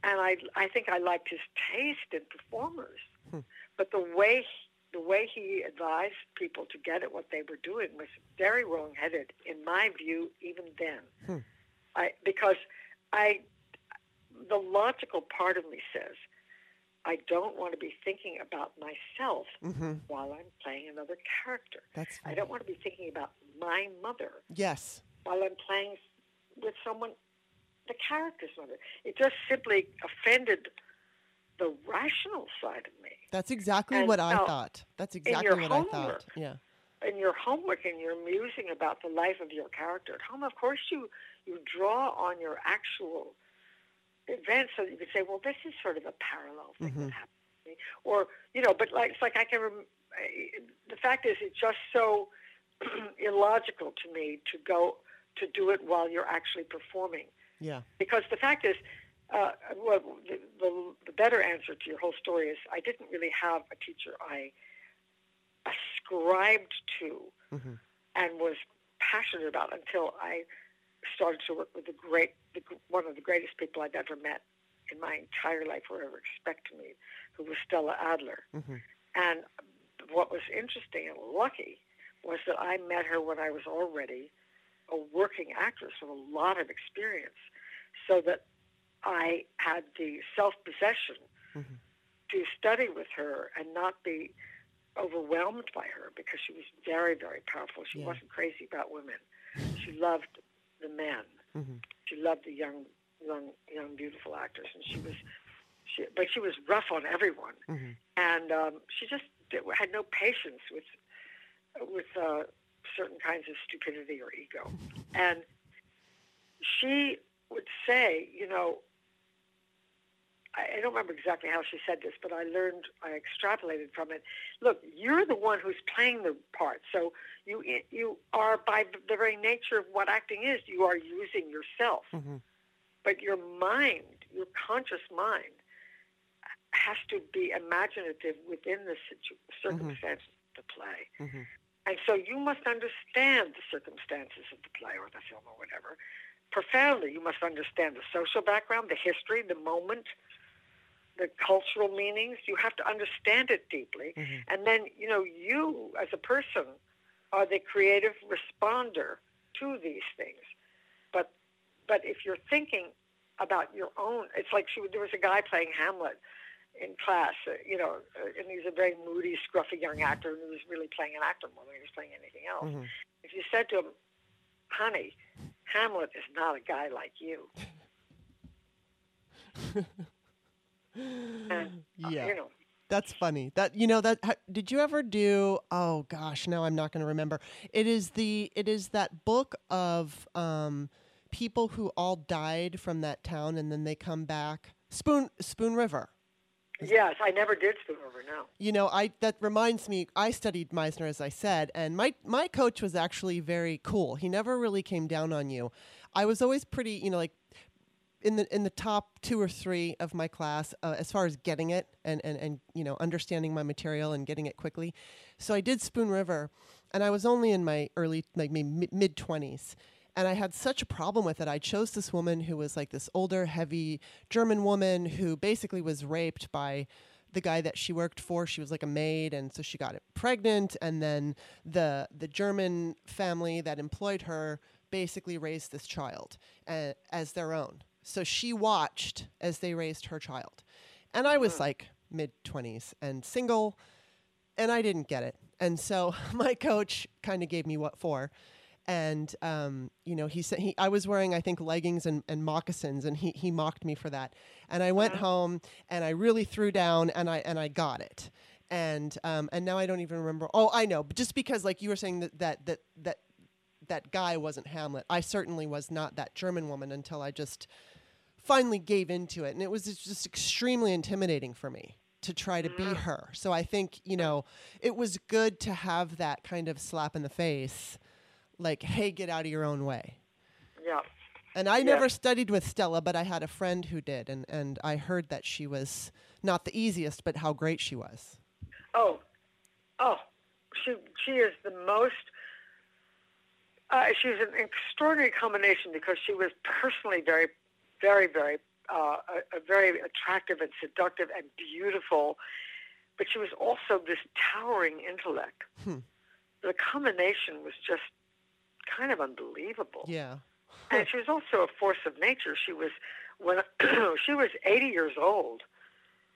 and I I think I liked his taste in performers, hmm. but the way the way he advised people to get at what they were doing was very wrongheaded, in my view, even then. Hmm. I because I the logical part of me says I don't want to be thinking about myself mm-hmm. while I'm playing another character. That's funny. I don't want to be thinking about my mother. Yes. While I'm playing with someone, the character's mother. It just simply offended the rational side of me. That's exactly and what I thought. That's exactly what homework, I thought. Yeah. In your homework and you're musing about the life of your character at home, of course you you draw on your actual events so you could say, well, this is sort of a parallel thing mm-hmm. that happened to me, or you know, but like it's like I can. Rem- the fact is, it's just so illogical to me to go to do it while you're actually performing. Yeah. Because the fact is, uh, well, the, the, the better answer to your whole story is I didn't really have a teacher I ascribed to mm-hmm. and was passionate about until I started to work with the great, the, one of the greatest people I'd ever met in my entire life or ever expect to meet, who was Stella Adler. Mm-hmm. And what was interesting and lucky was that I met her when I was already a working actress with a lot of experience, so that I had the self-possession mm-hmm. to study with her and not be overwhelmed by her because she was very, very powerful. She yeah. wasn't crazy about women. She loved the men. Mm-hmm. She loved the young, young, young, beautiful actors, and she was, she, but she was rough on everyone, mm-hmm. and um, she just had no patience with, with uh, certain kinds of stupidity or ego, and she would say, you know, I don't remember exactly how she said this, but I learned, I extrapolated from it. Look, you're the one who's playing the part, so you you are by the very nature of what acting is, you are using yourself. Mm-hmm. But your mind, your conscious mind, has to be imaginative within the situ- circumstances mm-hmm. of the play. Mm-hmm. And so you must understand the circumstances of the play or the film or whatever profoundly. You must understand the social background, the history, the moment, the cultural meanings. You have to understand it deeply. Mm-hmm. And then, you know, you as a person are the creative responder to these things. But but if you're thinking about your own, it's like she, there was a guy playing Hamlet in class, uh, you know, uh, and he's a very moody, scruffy young actor, and he was really playing an actor more than he was playing anything else. Mm-hmm. If you said to him, "Honey, Hamlet is not a guy like you," and, yeah. Uh, you know, that's funny. That you know that did you ever do? Oh gosh, now I'm not going to remember. It is the it is that book of um, people who all died from that town and then they come back. Spoon Spoon River. Yes, I never did Spoon River. No. You know, I that reminds me. I studied Meisner, as I said, and my my coach was actually very cool. He never really came down on you. I was always pretty, you know, like in the in the top two or three of my class uh, as far as getting it and, and and you know understanding my material and getting it quickly. So I did Spoon River, and I was only in my early like mid twenties. And I had such a problem with it. I chose this woman who was like this older, heavy German woman who basically was raped by the guy that she worked for. She was like a maid, and so she got pregnant. And then the the German family that employed her basically raised this child uh, as their own. So she watched as they raised her child. And I was hmm. like mid 20s and single, and I didn't get it. And so my coach kind of gave me what for. And um, you know, he said he I was wearing I think leggings and, and moccasins, and he he mocked me for that. And I went home and I really threw down, and I and I got it. And um, and now I don't even remember. Oh, I know, but just because like you were saying that that that that that guy wasn't Hamlet. I certainly was not that German woman until I just finally gave into it. And it was just extremely intimidating for me to try to be mm. her. So I think, you know, it was good to have that kind of slap in the face like, hey, get out of your own way. Yeah. And I Yeah. never studied with Stella, but I had a friend who did, and, and I heard that she was not the easiest, but how great she was. Oh, oh, she she is the most. Uh, she's an extraordinary combination because she was personally very, very, very, uh, a, a very attractive and seductive and beautiful, but she was also this towering intellect. Hmm. The combination was just kind of unbelievable. Yeah. and she was also a force of nature. She was when she was 80 years old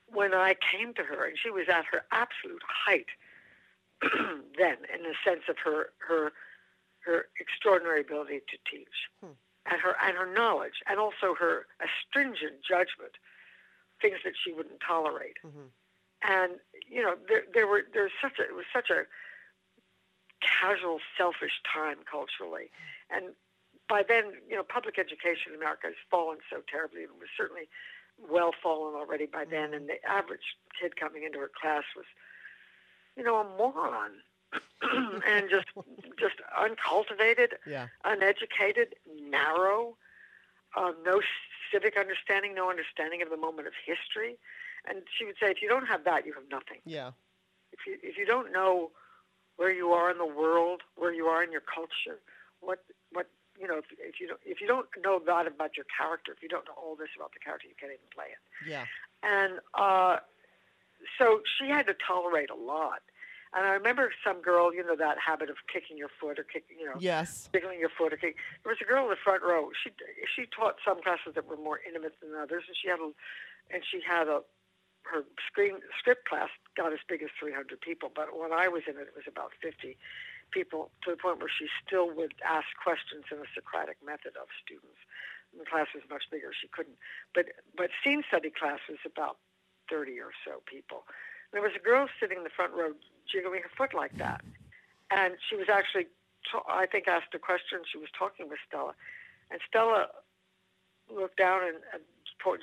when I came to her, and she was at her absolute height then, in the sense of her her her extraordinary ability to teach, Hmm. And her and her knowledge, and also her astringent judgment, things that she wouldn't tolerate. Mhm. And you know, there there were there's such a it was such a casual, selfish time culturally, and by then, you know, public education in America has fallen so terribly, and was certainly well fallen already by then. And the average kid coming into her class was, you know, a moron, and just just uncultivated, Yeah. uneducated, narrow, uh, no civic understanding, no understanding of the moment of history. And she would say, if you don't have that, you have nothing. Yeah. If you if you don't know where you are in the world, where you are in your culture, what what you know, if, if you don't if you don't know that about your character, if you don't know all this about the character, you can't even play it. Yeah. And uh, so she had to tolerate a lot. And I remember some girl, you know, that habit of kicking your foot or kicking, you know, Yes. wiggling your foot or kicking. There was a girl in the front row. She she taught some classes that were more intimate than others, and she had a and she had a her screen script class got as big as 300 people. But when I was in it, it was about 50 people to the point where she still would ask questions in a Socratic method of students. And the class was much bigger. She couldn't. But but scene study class was about 30 or so people. There was a girl sitting in the front row jiggling her foot like that, and she was actually, I think, asked a question. She was talking with Stella, and Stella looked down and, and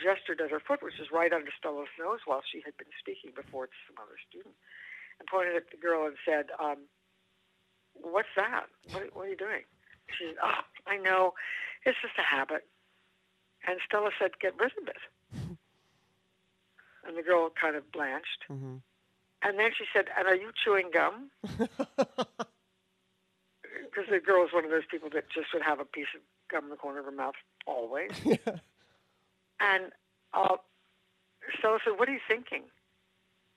gestured at her foot, which was right under Stella's nose while she had been speaking before to some other student, and pointed at the girl and said, um, "What's that? What, what are you doing?" She said, "Oh, I know. It's just a habit." And Stella said, "Get rid of it." And the girl kind of blanched. hmm And then she said, "And are you chewing gum?" Because the girl was one of those people that just would have a piece of gum in the corner of her mouth always. yeah. And uh, Stella said, "What are you thinking?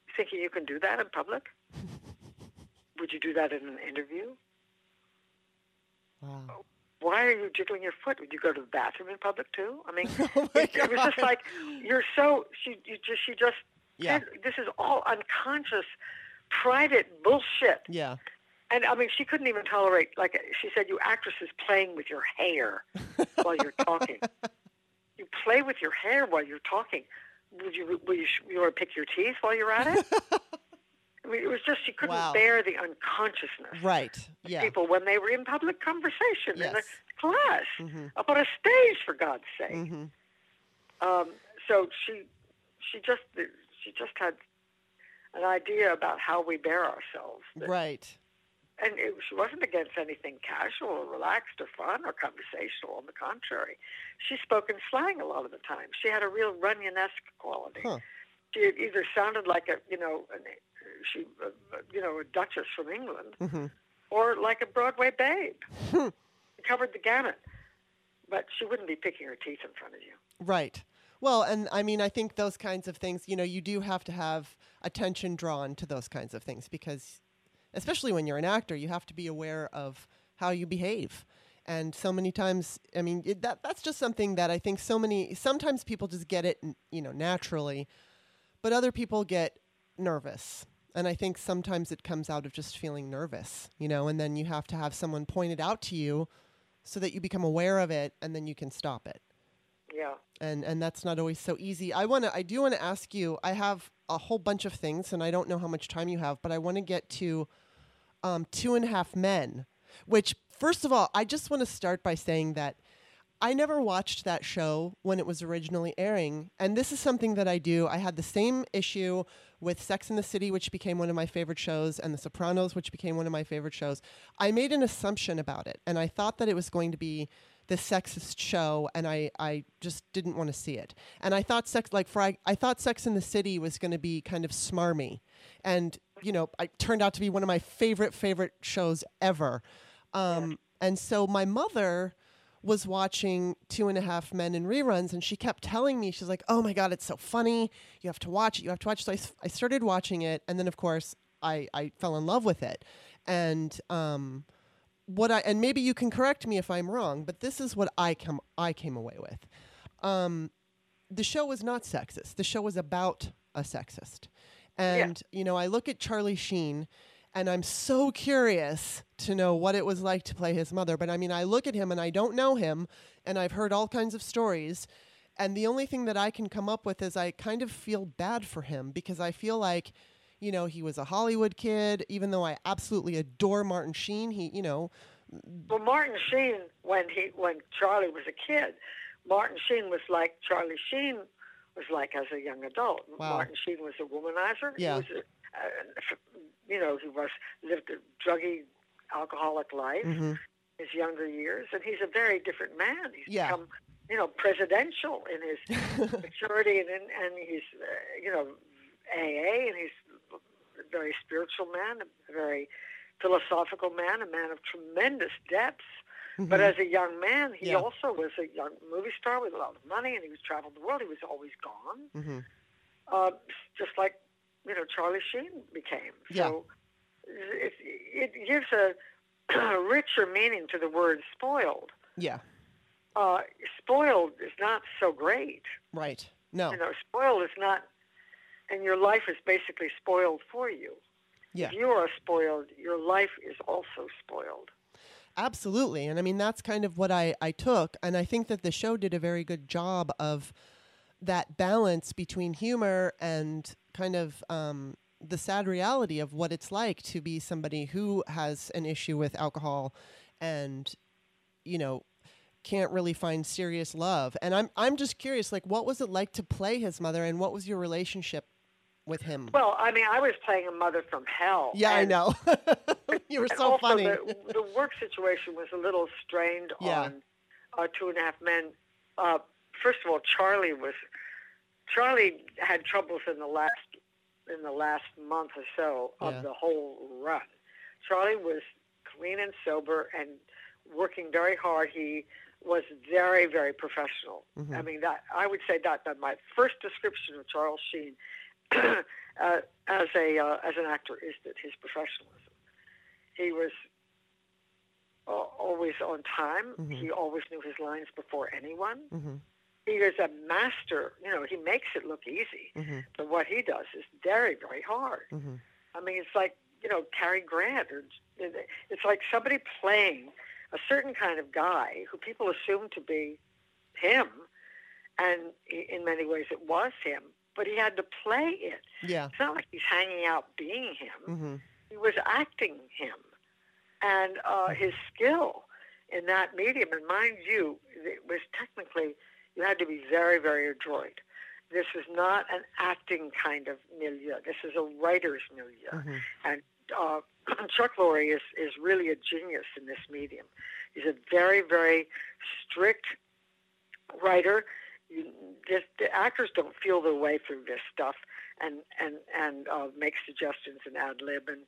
You thinking you can do that in public? Would you do that in an interview? Wow. Why are you jiggling your foot? Would you go to the bathroom in public too? I mean, Oh it, it was just like you're so she you just she just Yeah. this is all unconscious, private bullshit." Yeah. And I mean, she couldn't even tolerate, like she said, you actresses playing with your hair while you're talking. you play with your hair while you're talking. Would you, will you, you want to pick your teeth while you're at it? I mean, it was just, she couldn't Wow. bear the unconsciousness Right. of Yeah. people when they were in public conversation in a Yes. class, hmm up on a stage, for God's sake. hmm Um, so she, she just, she just had an idea about how we bear ourselves. that Right. and it, she wasn't against anything casual or relaxed or fun or conversational. On the contrary, she spoke in slang a lot of the time. She had a real Runyon-esque quality. Huh. She either sounded like a you know an, she uh, you know a duchess from England hmm or like a Broadway babe. Hmm. Covered the gamut, but she wouldn't be picking her teeth in front of you. Right. Well, and I mean, I think those kinds of things, you know, you do have to have attention drawn to those kinds of things because, especially when you're an actor, you have to be aware of how you behave. And so many times, I mean, it, that that's just something that I think so many. Sometimes people just get it, you know, naturally, but other people get nervous. And I think sometimes it comes out of just feeling nervous, you know, and then you have to have someone point it out to you so that you become aware of it and then you can stop it Yeah. and and that's not always so easy. I want to I do want to ask you. I have a whole bunch of things, and I don't know how much time you have, but I want to get to um, Two and a Half Men. Which, first of all, I just want to start by saying that I never watched that show when it was originally airing. And this is something that I do. I had the same issue with Sex in the City, which became one of my favorite shows, and The Sopranos, which became one of my favorite shows. I made an assumption about it, and I thought that it was going to be the sexist show and I, I just didn't want to see it. And I thought sex like for I, I thought Sex in the City was going to be kind of smarmy. And you know, it turned out to be one of my favorite favorite shows ever. Um, and so my mother was watching Two and a Half Men in reruns, and she kept telling me, she's like, "Oh my god, it's so funny! You have to watch it. You have to watch." It. So I started watching it, and then of course I I fell in love with it, and um, what I and maybe you can correct me if I'm wrong, but this is what I come I came away with. Um, the show was not sexist. The show was about a sexist, and you know I look at Charlie Sheen and I'm so curious to know what it was like to play his mother. But I mean, I look at him and I don't know him, and I've heard all kinds of stories. And the only thing that I can come up with is I kind of feel bad for him because I feel like, you know, he was a Hollywood kid, even though I absolutely adore Martin Sheen. He, you know, Well, Martin Sheen, when he when Charlie was a kid, Martin Sheen was like Charlie Sheen was like as a young adult. Wow. Martin Sheen was a womanizer. Yeah. He was a, uh, you know, he was lived a druggy, alcoholic life mhm. his younger years, and he's a very different man. He's Yeah. become, you know, presidential in his maturity, and and, he's, uh, you know, AA, and he's very spiritual man, a very philosophical man, a man of tremendous depths. But Mhm. as a young man, he Yeah. also was a young movie star with a lot of money, and he was traveled the world. He was always gone, Mhm. uh, just like you know Charlie Sheen became. Yeah. So it, it gives a richer meaning to the word spoiled. yeah, Uh, spoiled is not so great. right. No, You know, spoiled is not, and your life is basically spoiled for you. Yeah. If you are spoiled, your life is also spoiled. Absolutely. And I mean, that's kind of what I, I took. And I think that the show did a very good job of that balance between humor and kind of um, the sad reality of what it's like to be somebody who has an issue with alcohol and, you know, can't really find serious love. And I'm, I'm just curious, like, what was it like to play his mother and what was your relationship with him? Well, I mean, I was playing a mother from hell. yeah, I know. you were so funny. The, the work situation was a little strained Yeah. on uh, Two and a Half Men. Uh, first of all, Charlie was Charlie had troubles in the last in the last month or so of Yeah. the whole run. Charlie was clean and sober and working very hard. He was very very professional. Mhm. I mean that I would say that that my first description of Charles Sheen uh, as a uh, as an actor is that his professionalism. He was uh, always on time. Mhm. He always knew his lines before anyone. hmm He is a master. You know, he makes it look easy, hmm but what he does is very, very hard. hmm I mean, it's like you know Cary Grant, or it's like somebody playing a certain kind of guy who people assume to be him, and in many ways it was him. But he had to play it. Yeah. It's not like he's hanging out being him. hmm He was acting him, and uh, his skill in that medium. And mind you, it was technically you had to be very, very adroit. This is not an acting kind of milieu. This is a writer's milieu. hmm And uh, Chuck Lorre is, is really a genius in this medium. He's a very, very strict writer. Just, the actors don't feel their way through this stuff and and and uh, make suggestions and ad lib and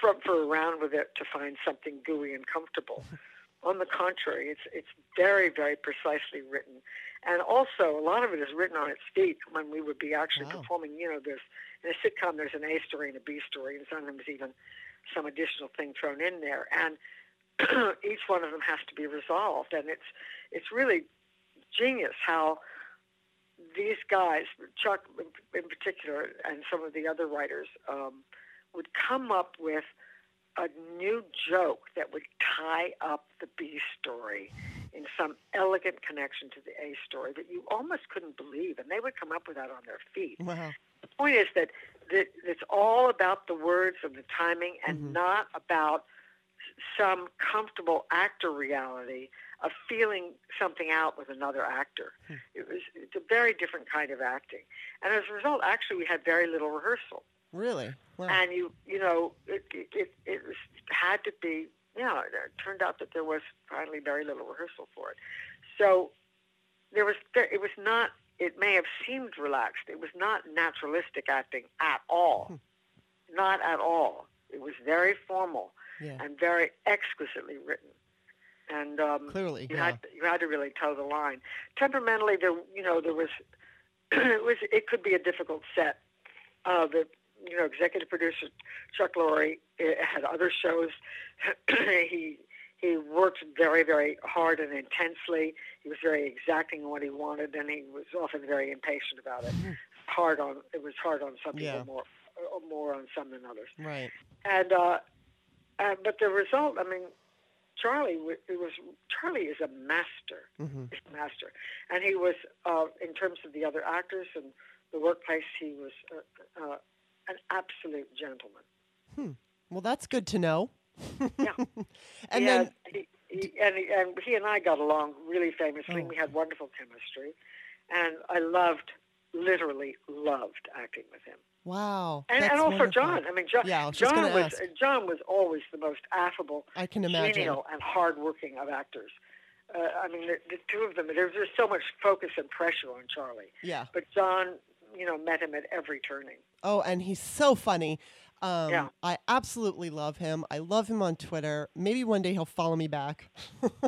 frump for around with it to find something gooey and comfortable. On the contrary, it's it's very very precisely written, and also a lot of it is written on its feet. When we would be actually Wow. performing, you know, there's in a sitcom there's an A story and a B story, and sometimes even some additional thing thrown in there, and each one of them has to be resolved, and it's it's really genius how these guys, Chuck in particular, and some of the other writers, um, would come up with a new joke that would tie up the B story in some elegant connection to the A story that you almost couldn't believe, and they would come up with that on their feet. Wow. The point is that, that it's all about the words and the timing and Mhm. not about some comfortable actor reality of feeling something out with another actor. Hmm. It was it's a very different kind of acting, and as a result, actually, we had very little rehearsal. Really? Wow. And you you know it it it, was, had to be. yeah. it turned out that there was finally very little rehearsal for it. So there was it was not. It may have seemed relaxed. It was not naturalistic acting at all. Hmm. Not at all. It was very formal yeah. and very exquisitely written. And um, Clearly, you yeah. had you had to really toe the line. Temperamentally, there you know there was it was it could be a difficult set. Uh, the you know executive producer Chuck Lorre eh, had other shows. he he worked very very hard and intensely. He was very exacting in what he wanted, and he was often very impatient about it. Hard on it was hard on some people Yeah. more uh, more on some than others. Right. And uh, uh, but the result, I mean, Charlie wa- it was Charlie is a master, hmm a master, and he was uh, in terms of the other actors and the workplace, he was uh, uh, an absolute gentleman. Well, that's good to know. Yeah. and he then, had- he, he, and, he, and he and I got along really famously. Oh. We had wonderful chemistry, and I loved, literally loved acting with him. Wow. And, and also wonderful. Jon. I mean, Jon. Yeah, I was Jon was ask. Jon was always the most affable, I can imagine. genial, and hardworking of actors. Uh, I mean, the, the two of them. There was just so much focus and pressure on Charlie, Yeah. but Jon, you know, met him at every turning. Oh, and he's so funny. Um, Yeah. I absolutely love him. I love him on Twitter. Maybe one day he'll follow me back.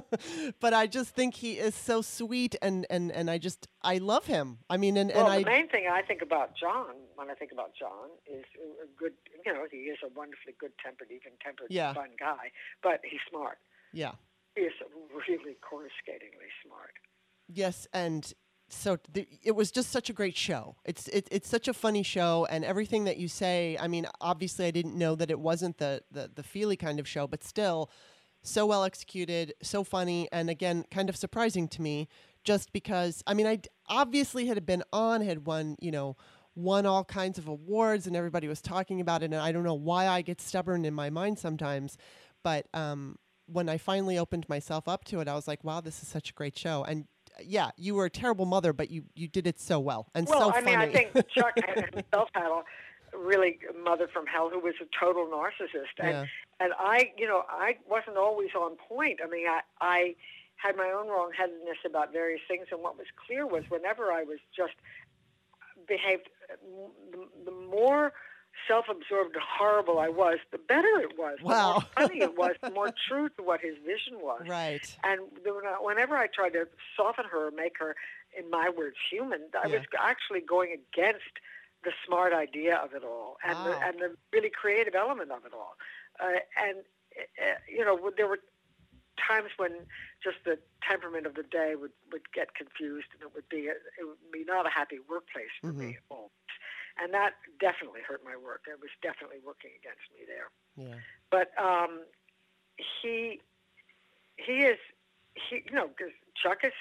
but I just think he is so sweet, and, and, and I just I love him. I mean, and, Well, and the I main thing I think about Jon, when I think about Jon, is a good. You know, he is a wonderfully good-tempered, even-tempered, Yeah. fun guy, but he's smart. yeah He is really coruscatingly smart. yes, and so it was just such a great show. It's it, it's such a funny show, and everything that you say. I mean, obviously, I didn't know that it wasn't the the the Feely kind of show, but still, so well executed, so funny, and again, kind of surprising to me, just because. I mean, I obviously had been on, had won, you know. Won all kinds of awards, and everybody was talking about it. And I don't know why I get stubborn in my mind sometimes, but um, when I finally opened myself up to it, I was like, "Wow, this is such a great show!" And yeah, you were a terrible mother, but you you did it so well and Well, so I funny. mean, I think Chuck had himself had a really mother from hell who was a total narcissist, and Yeah. and I, you know, I wasn't always on point. I mean, I I had my own wrongheadedness about various things, and what was clear was whenever I was just behaved, the, the more self-absorbed and horrible I was, the better it was. The Wow. more funny it was, the more true to what his vision was. right. And the- whenever I tried to soften her or make her, in my words, human, I Yeah. was actually going against the smart idea of it all and Wow. the and the really creative element of it all. Uh, and uh, you know, there were times when just the temperament of the day would would get confused, and it would be a, it would be not a happy workplace for me at all. And that definitely hurt my work. It was definitely working against me there Yeah. but um, he he is he you know because Chuck is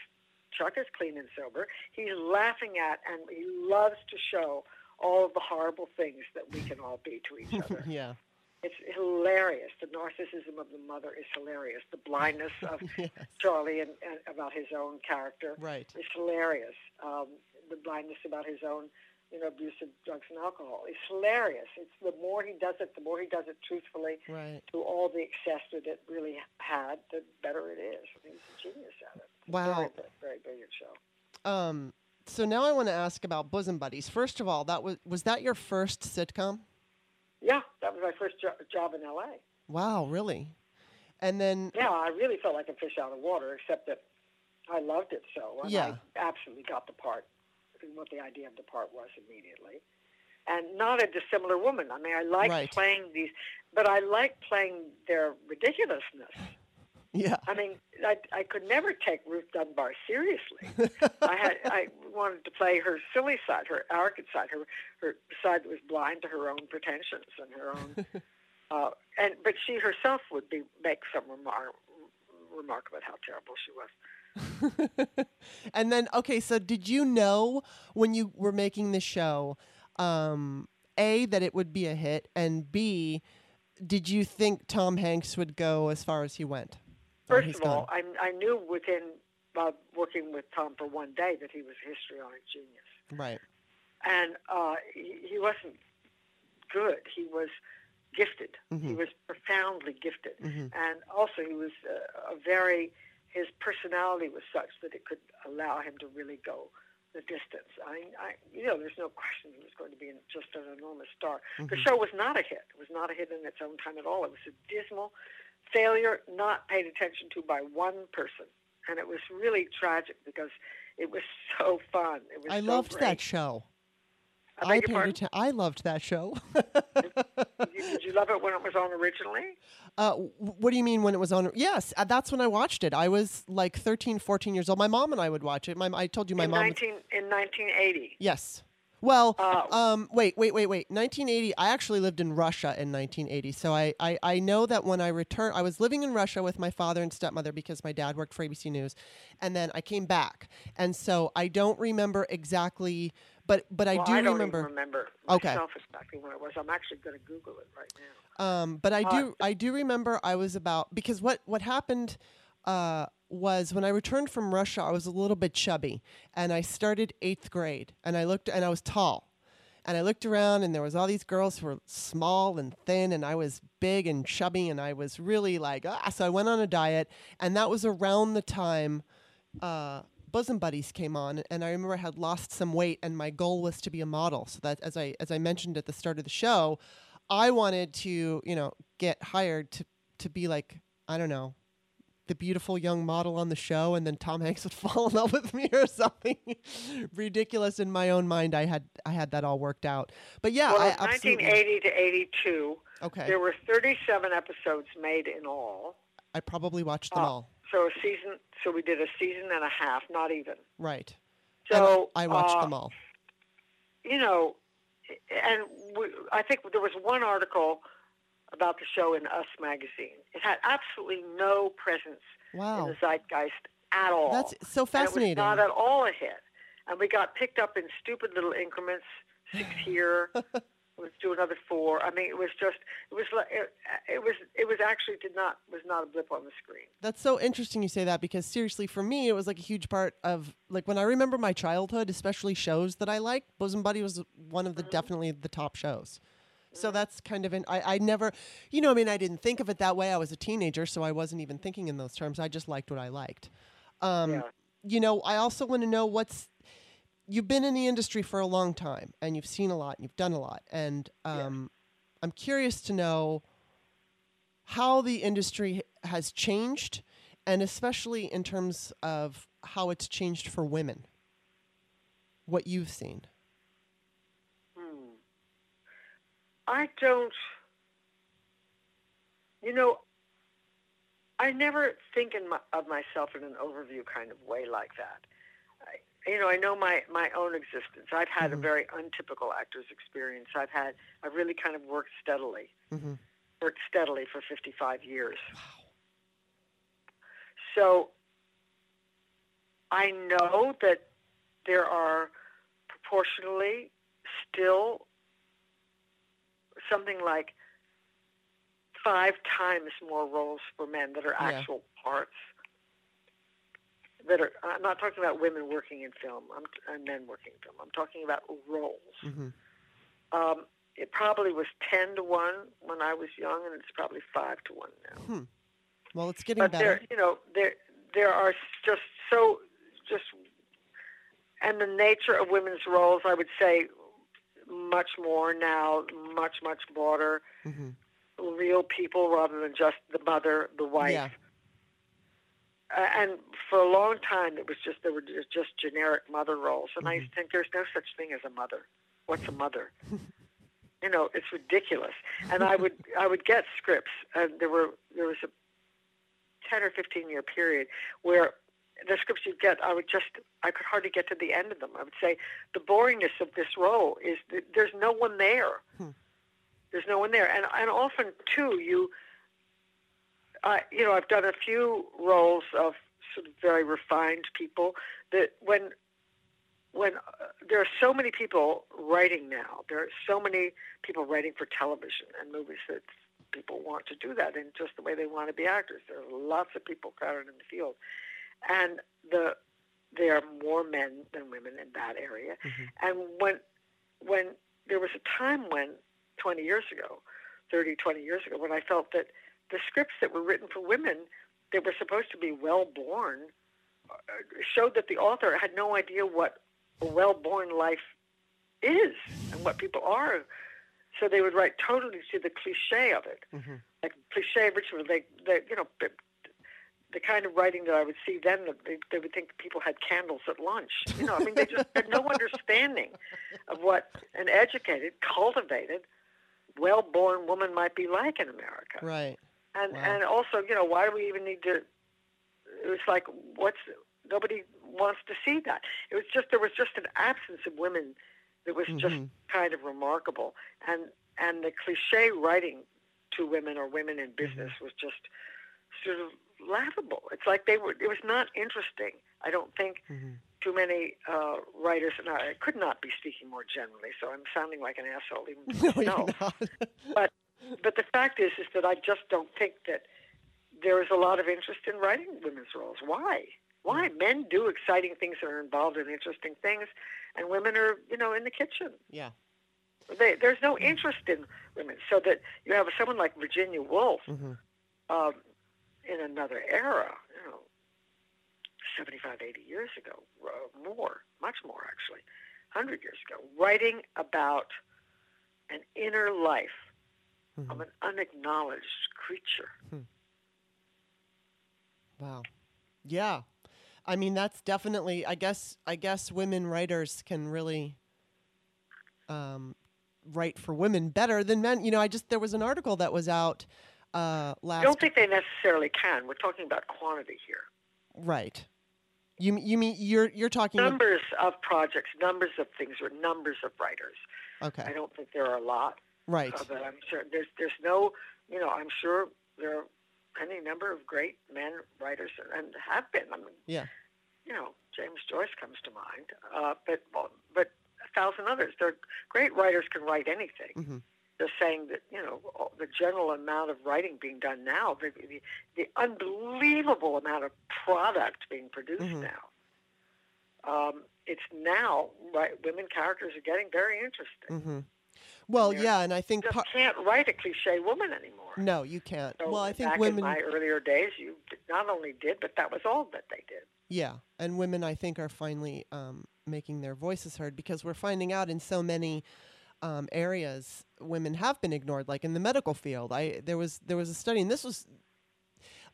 Chuck is clean and sober. He's laughing at and he loves to show all of the horrible things that we can all be to each other. yeah. it's hilarious. The narcissism of the mother is hilarious. The blindness of Yes. Charlie and, and about his own character Right. is hilarious. Um, the blindness about his own, you know, abuse of drugs and alcohol It's hilarious. It's the more he does it, the more he does it truthfully Right. to all the excess that it really had, the better it is. He's a genius at it. Wow. Very, very, very brilliant show. Um. So now I want to ask about bosom buddies. First of all, that was was that your first sitcom? Yeah, that was my first jo- job in L.A. Wow, really? And then Yeah, I really felt like a fish out of water, except that I loved it so. And Yeah. I absolutely got the part, what the idea of the part was immediately. And not a dissimilar woman. I mean, I like Right. playing these, but I like playing their ridiculousness. yeah. I mean, I, I could never take Ruth Dunbar seriously. I had I wanted to play her silly side, her arrogant side, her her side that was blind to her own pretensions and her own. uh, and but she herself would be make some remark remark about how terrible she was. and then okay, so did you know when you were making the show, um, a that it would be a hit, and b, did you think Tom Hanks would go as far as he went? First of all. I, I knew within uh, working with Tom for one day that he was a histrionic genius, Right. and uh, he, he wasn't good. He was gifted. He Mhm. was profoundly gifted, hmm and also he was uh, a very. His personality was such that it could allow him to really go the distance. I, I you know, there's no question he was going to be an, just an enormous star. The Mhm. show was not a hit. It was not a hit in its own time at all. It was a dismal failure, not paid attention to by one person, and it was really tragic because it was so fun. It was I so loved great. that show. I, I paid I loved that show. Did you, did you love it when it was on originally? Uh, what do you mean when it was on? Yes, uh, that's when I watched it. I was like 13, 14 years old. My mom and I would watch it. My, I told you my in mom. 19 in 1980. Yes. Well, Oh. um, wait, wait, wait, wait. 1980. I actually lived in Russia in 1980, so I, I, I know that when I returned, I was living in Russia with my father and stepmother because my dad worked for ABC News, and then I came back, and so I don't remember exactly, but but I well, do I don't remember. even remember Okay. myself exactly when it was. I'm actually going to Google it right now. Um, but I Uh, do I do remember I was about because what what happened uh, was when I returned from Russia I was a little bit chubby and I started eighth grade and I looked and I was tall. And I looked around and there was all these girls who were small and thin and I was big and chubby and I was really like ah so I went on a diet and that was around the time uh, bosom buddies came on and i remember i had lost some weight and my goal was to be a model. So that as i as i mentioned at the start of the show i wanted to you know get hired to to be like i don't know the beautiful young model on the show and then tom hanks would fall in love with me or something ridiculous in my own mind i had i had that all worked out but yeah well, i in 1980 to 82, okay there were 37 episodes made in all. i probably watched them Oh. all So a season. So we did a season and a half, not even. right So and i watched uh, them all you know, and we, I think there was one article about the show in Us magazine. It had absolutely no presence in wow the zeitgeist at all. that's so fascinating it was not at all a hit. And we got picked up in stupid little increments, six here, let's do another four. I mean, it was just, it was like, it, it was, it was actually did not, was not a blip on the screen. That's so interesting you say that because seriously, for me, it was like a huge part of like when I remember my childhood, especially shows that I liked. Bosom Buddy was one of the mm-hmm. definitely the top shows. So that's kind of an I, I never, you know, I mean, I didn't think of it that way. I was a teenager, so I wasn't even thinking in those terms. I just liked what I liked. Um, yeah. You know, I also want to know what's you've been in the industry for a long time and you've seen a lot and you've done a lot, and um, I'm curious to know how the industry has changed, and especially in terms of how it's changed for women. What you've seen. Hmm. I don't, you know, I never think in my, of myself in an overview kind of way like that. I, you know, I know my, my own existence. I've had Mhm. a very untypical actor's experience. I've had, I've really kind of worked steadily, Mm-hmm. worked steadily for 55 years. Wow. So I know that there are proportionally still something like five times more roles for men that are Yeah. actual parts. That are I'm not talking about women working in film I'm, and men working in film. I'm talking about roles. Mm-hmm. Um, it probably was ten to one when I was young, and it's probably five to one now Well, it's getting but better. there, you know, there there are just so just, and the nature of women's roles, I would say, much more now, much much broader, Mm-hmm. real people rather than just the mother, the wife. Yeah. Uh, and for a long time, it was just there were just, generic mother roles, and I Mm-hmm. used to think there's no such thing as a mother. What's a mother? you know, it's ridiculous. And I would I would get scripts, and there were there was a ten or fifteen year period where the scripts you'd get, I would just I could hardly get to the end of them. I would say the boringness of this role is that there's no one there. Hmm. There's no one there, and and often too you. I you know I've done a few roles of sort of very refined people that when when uh, there are so many people writing now, there are so many people writing for television and movies that people want to do that in just the way they want to be actors. There are lots of people crowded in the field, and the there are more men than women in that area. Mhm. And when when there was a time when 20 years ago, 30, 20 years ago, when I felt that the scripts that were written for women that were supposed to be well born uh, showed that the author had no idea what a well born life is and what people are. So they would write totally to the cliche of it, Mhm. like cliche ritual. They, they, you know, the, kind of writing that I would see then, they, they would think people had candles at lunch. You know, I mean, they just had no understanding of what an educated, cultivated, well-born woman might be like in America. Right. And Wow. and also, you know, why do we even need to? It was like, what's nobody wants to see that. It was just there was just an absence of women that was just Mhm. kind of remarkable, and and the cliche writing to women or women in business was just sort of laughable. It's like they were. It was not interesting. I don't think Mhm. too many uh, writers, and I could not be speaking more generally, so I'm sounding like an asshole even No, you're not. But the fact is, is that I just don't think that there is a lot of interest in writing women's roles. Why? Why? Men do exciting things and are involved in interesting things, and women are, you know, in the kitchen. yeah. They, there's no interest in women. So that you have someone like Virginia Woolf Mhm. um, in another era, you know, 75, 80 years ago, uh, more, much more actually, 100 years ago, writing about an inner life of Mhm. an unacknowledged creature. Wow. Yeah. I mean, that's definitely. I guess. I guess women writers can really um, write for women better than men. You know, I just there was an article that was out uh, I don't think they necessarily can. We're talking about quantity here. right. You you mean you're you're talking. Numbers of projects, numbers of things, or numbers of writers. Okay. I don't think there are a lot, Right. uh, but I'm sure there's there's no, you know, I'm sure there are any number of great men writers and have been. I mean, Yeah. you know, James Joyce comes to mind, uh, but but a thousand others. They're great writers can write anything. hmm They're saying that you know the general amount of writing being done now, the the, the unbelievable amount of product being produced Mhm. now. Um, it's now right. Women characters are getting very interesting. hmm Well, Yeah. yeah, and I think You par- can't write a cliche woman anymore. no, you can't. So well, I think women. in my earlier days, you not only did, but that was all that they did. Yeah, and women, I think, are finally um, making their voices heard because we're finding out in so many um, areas women have been ignored, like in the medical field. I there was there was a study, and this was,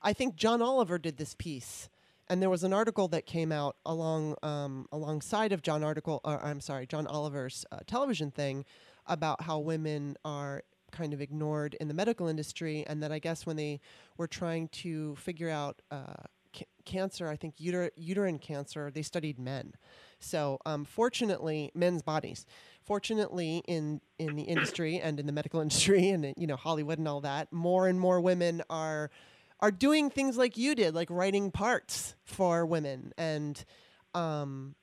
I think, John Oliver did this piece, and there was an article that came out along um, alongside of John article, or I'm sorry, John Oliver's uh, television thing about how women are kind of ignored in the medical industry, and that I guess when they were trying to figure out uh, ca- cancer, I think uter- uterine cancer, they studied men. So, um, fortunately, men's bodies. Fortunately, in in the industry and in the medical industry and you know Hollywood and all that, more and more women are are doing things like you did, like writing parts for women, and um,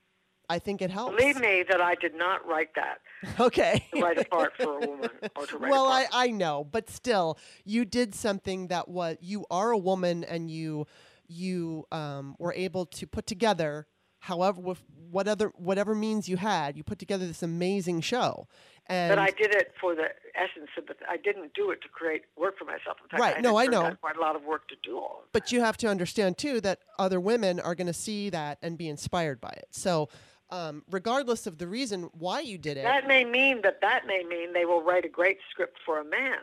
I think it helps. Believe me that I did not write that Okay. to write a part for a woman or to write well, a I. I know, but still, you did something that was you are a woman and you you um, were able to put together, however, with what other whatever means you had, you put together this amazing show. And But I did it for the essence of the. I didn't do it to create work for myself. In fact, Right. I No, I know. Quite a lot of work to do but you have to understand too that other women are going to see that and be inspired by it. So, um, regardless of the reason why you did it, That may mean that that may mean they will write a great script for a man.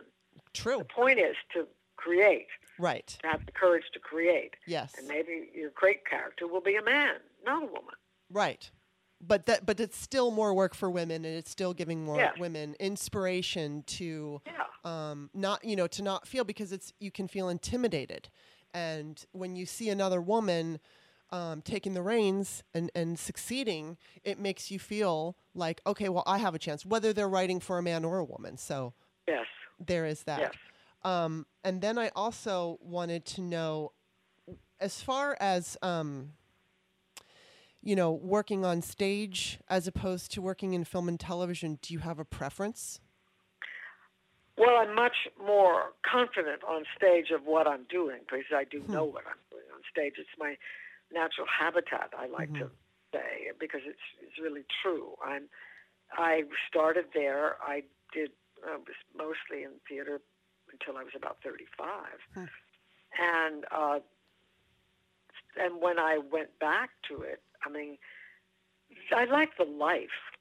true, The point is to create, right? to have the courage to create, Yes, and maybe your great character will be a man, not a woman. right. But that, but it's still more work for women, and it's still giving more Yeah. women inspiration to Yeah. um, not you know to not feel because it's you can feel intimidated and when you see another woman um, taking the reins and, and succeeding it makes you feel like okay well i have a chance whether they're writing for a man or a woman so Yes. there is that Yes. um, and then i also wanted to know as far as um, you know working on stage as opposed to working in film and television do you have a preference Well, I'm much more confident on stage of what I'm doing because I do know what I'm doing on stage. It's my natural habitat. I like to say because it's it's really true. I'm I started there. I did uh, was mostly in theater until I was about 35, Hmm. and uh, and when I went back to it, I mean, I like the life,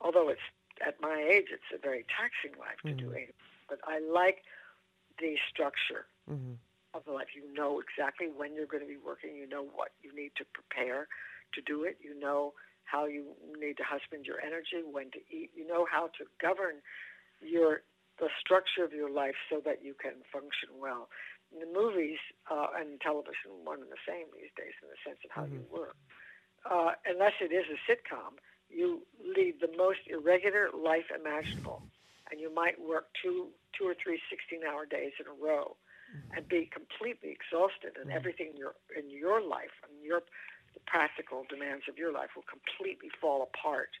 although it's at my age, it's a very taxing life to do it. But I like the structure hmm of the life. You know exactly when you're going to be working. You know what you need to prepare to do it. You know how you need to husband your energy, when to eat. You know how to govern your the structure of your life so that you can function well. In the movies uh, and television, one and the same these days in the sense of how you work. Uh, unless it is a sitcom, you lead the most irregular life imaginable, and you might work two, two or three 16-hour days in a row, and be completely exhausted, and everything in your in your life and your the practical demands of your life will completely fall apart,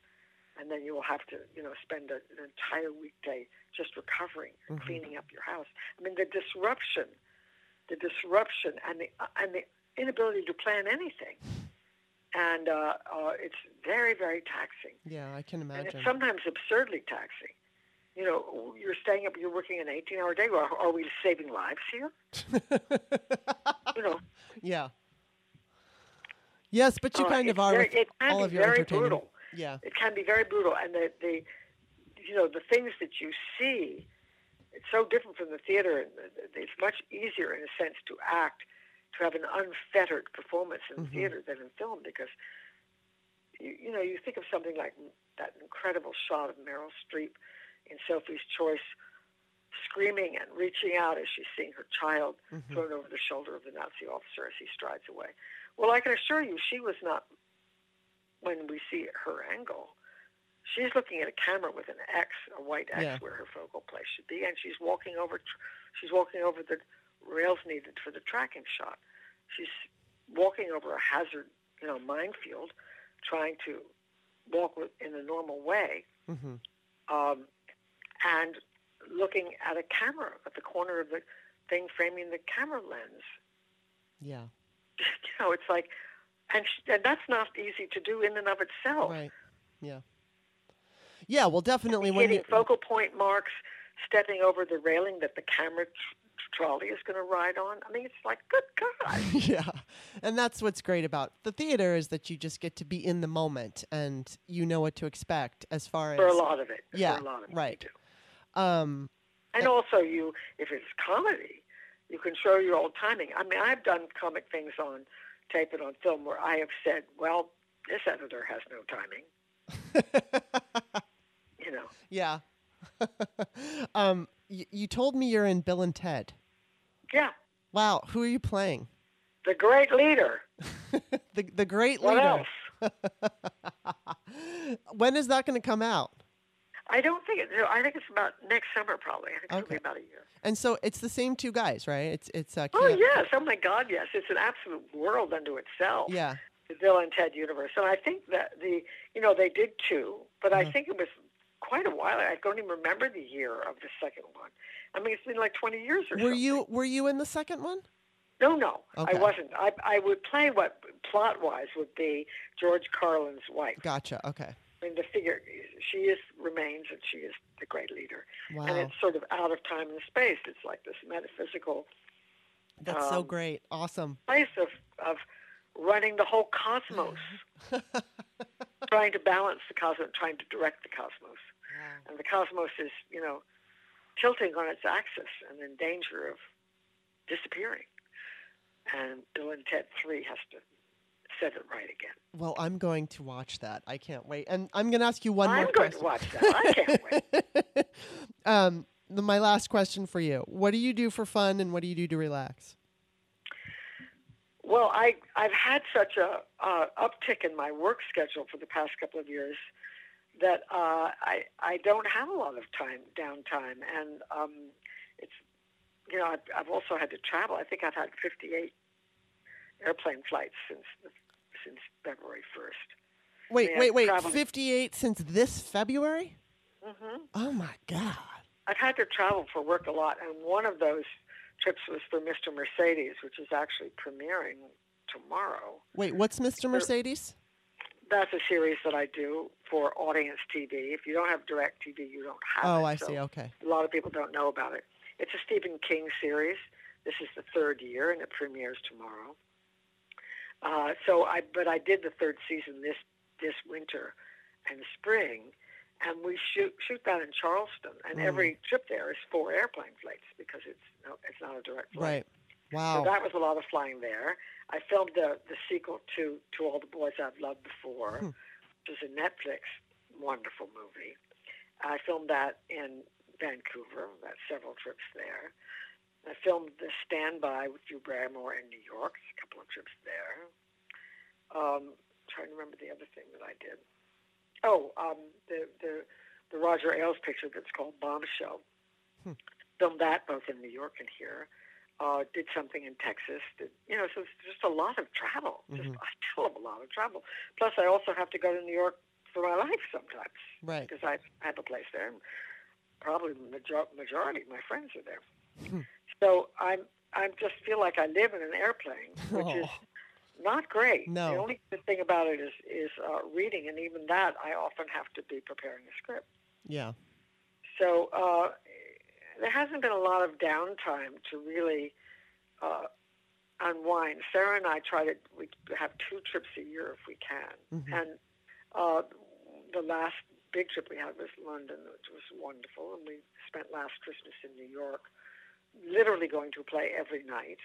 and then you will have to you know spend a, an entire weekday just recovering and cleaning up your house. I mean the disruption, the disruption, and the and the inability to plan anything, and uh, uh, it's very very taxing. Yeah, I can And imagine. it's sometimes absurdly taxing. You know, you're staying up, you're working an 18 hour day. Are, are we saving lives here? You know, yeah. Yes, but you uh, kind of are very, it can all be of your very brutal. Yeah. It can be very brutal. And the, the, you know, the things that you see, it's so different from the theater. And it's much easier, in a sense, to act, to have an unfettered performance in Mhm. theater than in film because, you, you know, you think of something like that incredible shot of Meryl Streep in Sophie's Choice screaming and reaching out as she's seeing her child Mhm. thrown over the shoulder of the Nazi officer as he strides away. Well, I can assure you, she was not, when we see her angle, she's looking at a camera with an X, a white X, Yeah. where her focal place should be, and she's walking over, she's walking over the rails needed for the tracking shot. She's walking over a hazard, you know, minefield, trying to walk with, in a normal way, hmm um, and looking at a camera at the corner of the thing framing the camera lens. Yeah. you know, it's like, and, sh- and that's not easy to do in and of itself. Right. Yeah. Yeah. Well, definitely when Hitting focal point marks, stepping over the railing that the camera trolley is going to ride on. I mean, it's like, good God. yeah. And that's what's great about the theater is that you just get to be in the moment and you know what to expect as far as. For a lot of it. Yeah, For a lot of it, right. Um. And also, you, if it's comedy, you can show your old timing. I mean, I've done comic things on tape and on film where I have said, well, this editor has no timing. You know, yeah. um. Y- you told me you're in Bill and Ted. yeah, Wow. Who are you playing? the great leader. the the great What leader. else? when is that going to come out? I don't think it. I think it's about next summer, probably. I think it'll be about a year. And so it's the same two guys, right? It's it's uh, Oh yes! Oh my God, yes! It's an absolute world unto itself. Yeah. The Bill and Ted universe, and I think that the you know they did two, but I Mhm. think it was quite a while. I don't even remember the year of the second one. I mean, it's been like twenty years or Were something. you were you in the second one? No, no, Okay. I wasn't. I I would play what plot wise would be George Carlin's wife. Gotcha. Okay. I mean, the figure she is remains, and she is the great leader. Wow. And it's sort of out of time and space. It's like this metaphysical That's so um, great. Awesome. place of of running the whole cosmos, trying to balance the cosmos, trying to direct the cosmos. And the cosmos is, you know, tilting on its axis and in danger of disappearing. And Bill and Ted 3 has to set it right again. Well, I'm going to watch that. I can't wait. And I'm going to ask you one I'm more going question. to watch that. I can't wait. um, the, my last question for you: What do you do for fun, and what do you do to relax? Well, I, I've had such a uh, uptick in my work schedule for the past couple of years that uh, I, I don't have a lot of time, downtime. And um, it's, you know, I've, I've also had to travel. I think I've had 58 airplane flights since, the, since February 1st. Wait, wait, wait. travel- 58 since this February? hmm Oh my god. I've had to travel for work a lot, and one of those trips was for Mr. Mercedes, which is actually premiering tomorrow. Wait, what's Mr. Mercedes? That's a series that I do for audience TV. If you don't have DirecTV, you don't have it. oh, it. I so see. Okay. A lot of people don't know about it. It's a Stephen King series. This is the third year, and it premieres tomorrow. Uh, so I, but I did the third season this this winter and spring, and we shoot shoot that in Charleston, and Mm. every trip there is four airplane flights because it's no, it's not a direct flight. Right. Wow. So that was a lot of flying there. I filmed the the sequel to to All the Boys I've Loved Before, Hmm. which is a Netflix wonderful movie. I filmed that in Vancouver. That's several trips there. I filmed The Standby with Drew Barrymore in New York. A couple of trips there. Um, trying to remember the other thing that I did. Oh, um, the the the Roger Ailes picture that's called Bombshell. Hmm. Filmed that both in New York and here. Uh, did something in Texas. Did, you know, so it's just a lot of travel. Just Mhm. a hell of a lot of travel. Plus, I also have to go to New York for my life sometimes right. because I have a place there. and Probably the major- majority of my friends are there. Hmm. so I'm I just feel like I live in an airplane, which is Oh. not great. No. The only good thing about it is is uh, reading, and even that I often have to be preparing a script. Yeah. So uh, there hasn't been a lot of downtime to really uh, unwind. Sarah and I try to we have two trips a year if we can, Mhm. and uh, the last big trip we had was London, which was wonderful, and we spent last Christmas in New York, literally going to a play every night.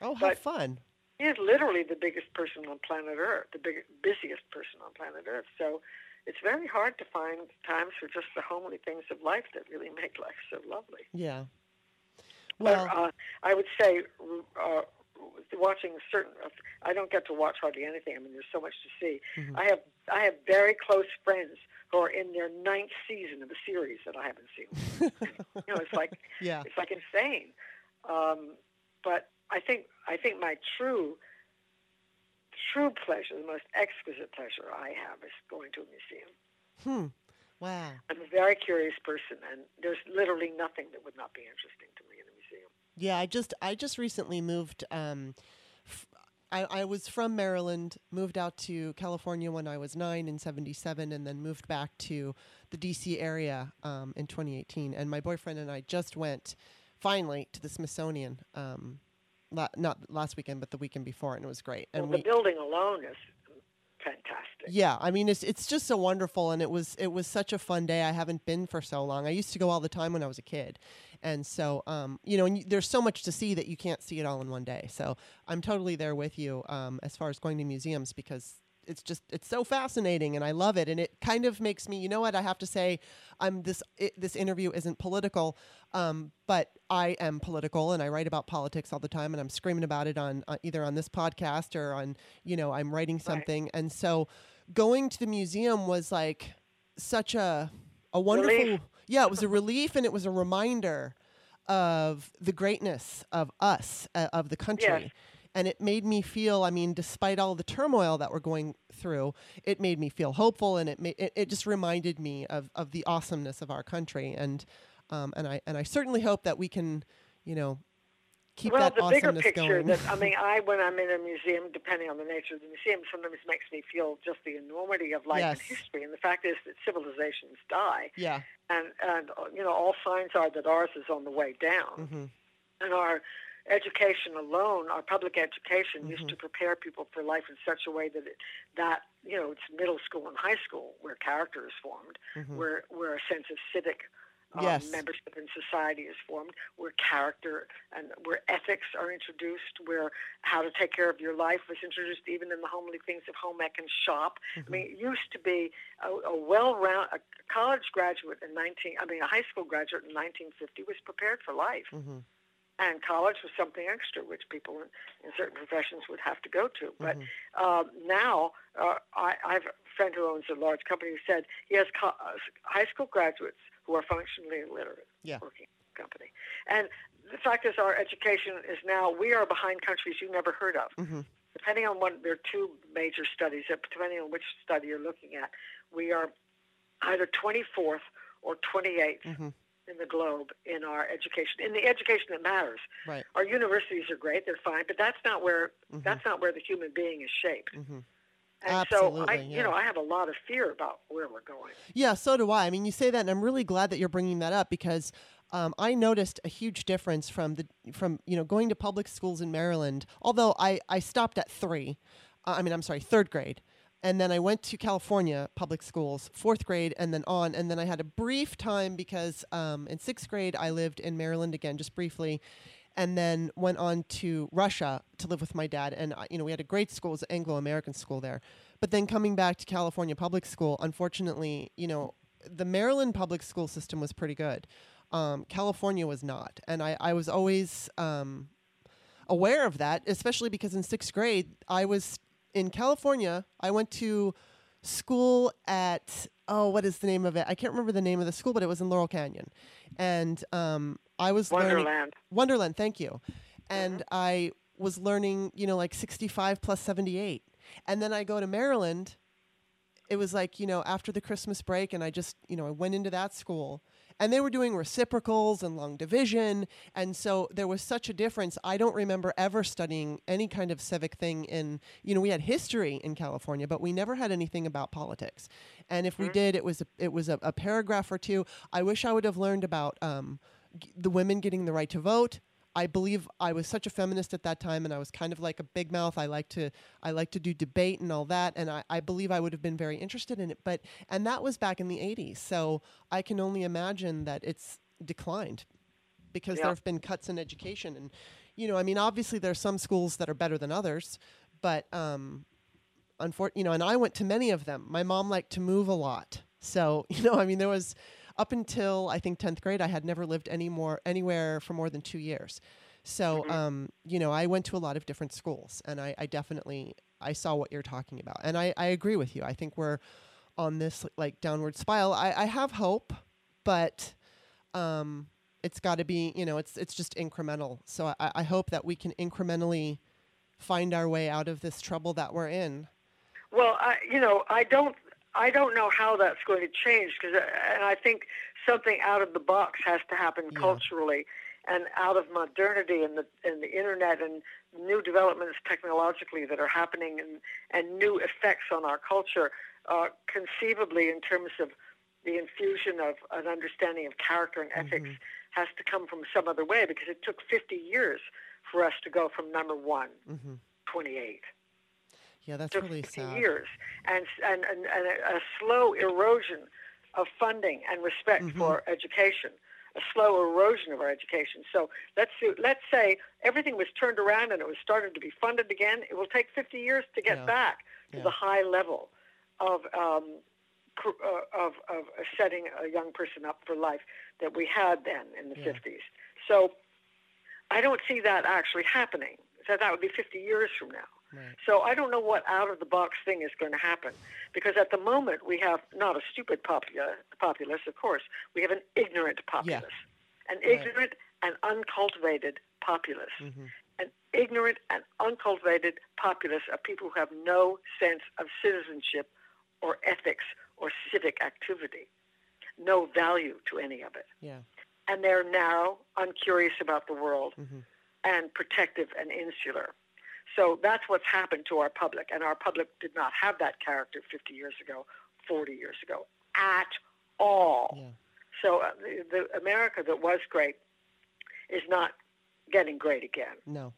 Oh, how But- fun. He is literally the biggest person on planet Earth, the big, busiest person on planet Earth. So it's very hard to find times for just the homely things of life that really make life so lovely. Yeah. But Well, uh, I would say uh, watching certain. I don't get to watch hardly anything. I mean, there's so much to see. Mhm. I have I have very close friends who are in their ninth season of a series that I haven't seen. you know, it's like yeah. it's like insane. Um, but I think I think my true true pleasure, the most exquisite pleasure I have, is going to a museum. Hmm. Wow. I'm a very curious person, and there's literally nothing that would not be interesting to me in a museum. Yeah, I just I just recently moved. Um, f- I, I was from Maryland, moved out to California when I was nine in '77, and then moved back to the D.C. area um, in 2018. And my boyfriend and I just went finally to the Smithsonian. Um, la- not last weekend, but the weekend before, and it was great. And well, we, the building alone is fantastic. yeah, I mean it's it's just so wonderful, and it was it was such a fun day. I haven't been for so long. I used to go all the time when I was a kid, and so um, you know, and you, there's so much to see that you can't see it all in one day. So I'm totally there with you um, as far as going to museums because it's just it's so fascinating and I love it and it kind of makes me you know what I have to say I'm this it, this interview isn't political um, but I am political and I write about politics all the time and I'm screaming about it on uh, either on this podcast or on you know I'm writing something and so going to the museum was like such a a wonderful Relief. yeah it was a relief and it was a reminder of the greatness of us uh, of the country and it made me feel i mean despite all the turmoil that we're going through it made me feel hopeful and it ma- it, it just reminded me of, of the awesomeness of our country and um, and i and i certainly hope that we can you know keep well, that the bigger picture going that I mean, I when I'm in a museum, depending on the nature of the museum, sometimes makes me feel just the enormity of life Yes. and history. And the fact is that civilizations die, yeah and and you know all signs are that ours is on the way down. hmm And our education alone, our public education, used Mhm. to prepare people for life in such a way that it, that you know it's middle school and high school where character is formed, hmm where where a sense of civic um, Yes. membership in society is formed, where character and where ethics are introduced, where how to take care of your life was introduced even in the homely things of home ec and shop. I mean, it used to be a, a well-round a college graduate in 19, I mean, a high school graduate in 1950 was prepared for life. hmm And college was something extra, which people in, in certain professions would have to go to. But Mhm. um, now, uh, I, I have a friend who owns a large company who said he has co- uh, high school graduates who are functionally illiterate Yeah. working in the company. And the fact is, our education is now, we are behind countries you never heard of. hmm Depending on what, there are two major studies, depending on which study you're looking at, we are either 24th or 28th hmm in the globe in our education, in the education that matters. Right. Our universities are great; they're fine, but that's not where Mhm. that's not where the human being is shaped. hmm And so, I, Absolutely, you know, I have a lot of fear about where we're going. Yeah, so do I. I mean, you say that, and I'm really glad that you're bringing that up because um, I noticed a huge difference from the from you know going to public schools in Maryland. Although I I stopped at three, uh, I mean I'm sorry, third grade, and then I went to California public schools, fourth grade, and then on, and then I had a brief time because um, in sixth grade I lived in Maryland again, just briefly. And then went on to Russia to live with my dad, and uh, you know we had a great school, it was an Anglo-American school there. But then coming back to California public school, unfortunately, you know, the Maryland public school system was pretty good. Um, California was not. And I, I was always um, aware of that, especially because in sixth grade, I was in California. I went to school at, oh, what is the name of it? I can't remember the name of the school, but it was in Laurel Canyon. And um, I was learning. Wonderland. Wonderland, thank you. And I was learning, you know, like 65 plus 78. And then I go to Maryland. It was like, you know, after the Christmas break, and I just, you know, I went into that school. And they were doing reciprocals and long division. And so there was such a difference. I don't remember ever studying any kind of civic thing in, you know, we had history in California, but we never had anything about politics. And if we did, it was a, it was a, a paragraph or two. I wish I would have learned about um, g- the women getting the right to vote. I believe I was such a feminist at that time, and I was kind of like a big mouth. I like to I like to do debate and all that, and I, I believe I would have been very interested in it. But and that was back in the '80s, so I can only imagine that it's declined because Yeah. there have been cuts in education, and you know, I mean, obviously there are some schools that are better than others, but um, unfortunately, you know, and I went to many of them. My mom liked to move a lot, so you know, I mean, there was up until I think tenth grade, I had never lived any more anywhere for more than two years. So, um, you know, I went to a lot of different schools, and I, I definitely I saw what you're talking about, and I, I agree with you. I think we're on this like downward spiral. I, I have hope, but um, it's got to be you know it's it's just incremental. So I, I hope that we can incrementally find our way out of this trouble that we're in. Well, I, you know, I don't, I don't know how that's going to change because, and I think something out of the box has to happen Yeah. culturally, and out of modernity and the and the internet and new developments technologically that are happening and and new effects on our culture, uh, conceivably in terms of the infusion of an understanding of character and ethics has to come from some other way because it took 50 years for us to go from number one, hmm 28 Yeah, that's really 50 sad. years, and and, and, and a, a slow erosion of funding and respect Mhm. for education, a slow erosion of our education. So let's do, let's say everything was turned around and it was started to be funded again. It will take 50 years to get Yeah. back to Yeah. the high level of um, uh, of of setting a young person up for life that we had then in the Yeah. 50s. So I don't see that actually happening. So that would be 50 years from now. Right. So I don't know what out of the box thing is going to happen because at the moment we have not a stupid popula- populace, of course, we have an ignorant populace, an Right. ignorant and uncultivated populace, hmm an ignorant and uncultivated populace of people who have no sense of citizenship or ethics or civic activity, no value to any of it, Yeah. and they're narrow, uncurious about the world, hmm and protective and insular. So that's what's happened to our public, and our public did not have that character 50 years ago, 40 years ago, at all. Yeah. So uh, the, the America that was great is not getting great again. No.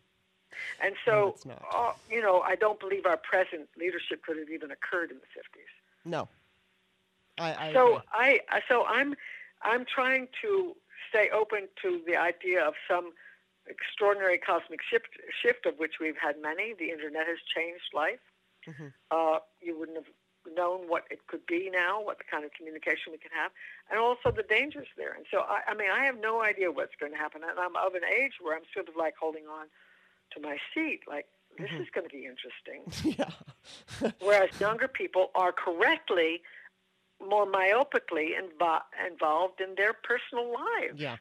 And so, not. uh, you know, I don't believe our present leadership could have even occurred in the 50s. No. I, I so. I I- so I'm I'm trying to stay open to the idea of some extraordinary cosmic shift shift of which we've had many. The internet has changed life. Mhm. Uh, you wouldn't have known what it could be now, what the kind of communication we can have, and also the dangers there. And so I, I mean I have no idea what's going to happen, and I'm of an age where I'm sort of like holding on to my seat, like this Mhm. is going to be interesting. yeah. Whereas younger people are correctly more myopically invo- involved in their personal lives. yeah.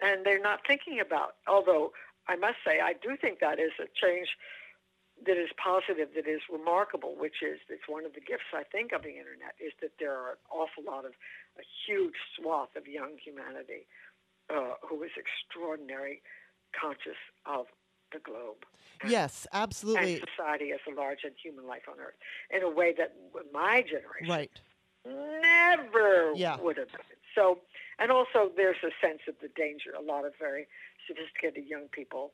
And they're not thinking about, although I must say, I do think that is a change that is positive, that is remarkable, which is it's one of the gifts I think of the internet is that there are an awful lot of a huge swath of young humanity uh, who is extraordinary, conscious of the globe. And, yes, absolutely. And society as a large and human life on Earth in a way that my generation right. never yeah. would have done. So, and also there's a sense of the danger. A lot of very sophisticated young people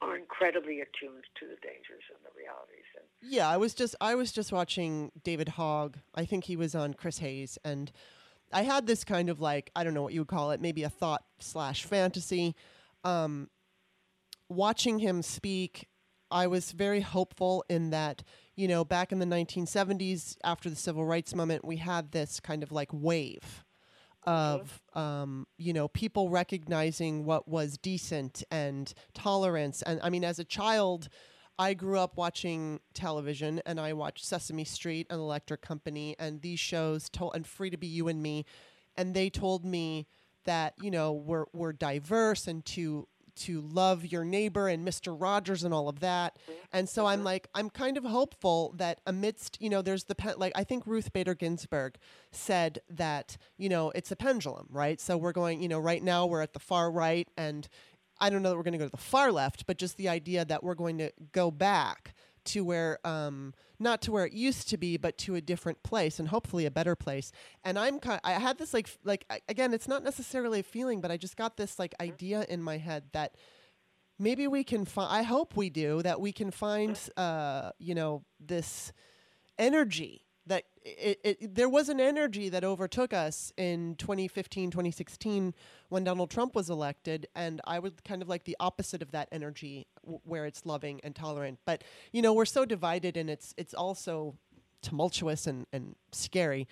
are incredibly attuned to the dangers and the realities. And yeah, I was just I was just watching David Hogg. I think he was on Chris Hayes, and I had this kind of like I don't know what you would call it, maybe a thought slash fantasy. Um, watching him speak, I was very hopeful in that you know back in the 1970s after the civil rights movement, we had this kind of like wave of um, you know people recognizing what was decent and tolerance and i mean as a child i grew up watching television and i watched sesame street and electric company and these shows told and free to be you and me and they told me that you know we're, we're diverse and to to love your neighbor and Mr. Rogers and all of that. And so I'm like, I'm kind of hopeful that amidst, you know, there's the, pe- like, I think Ruth Bader Ginsburg said that, you know, it's a pendulum, right? So we're going, you know, right now we're at the far right and I don't know that we're going to go to the far left, but just the idea that we're going to go back to where um, not to where it used to be, but to a different place and hopefully a better place. And I'm kind. I had this like like again, it's not necessarily a feeling, but I just got this like idea in my head that maybe we can find. I hope we do that. We can find uh, you know this energy it, it, there was an energy that overtook us in 2015 2016 when donald trump was elected and i would kind of like the opposite of that energy w- where it's loving and tolerant. But you know we're so divided and it's it's also tumultuous and, and scary.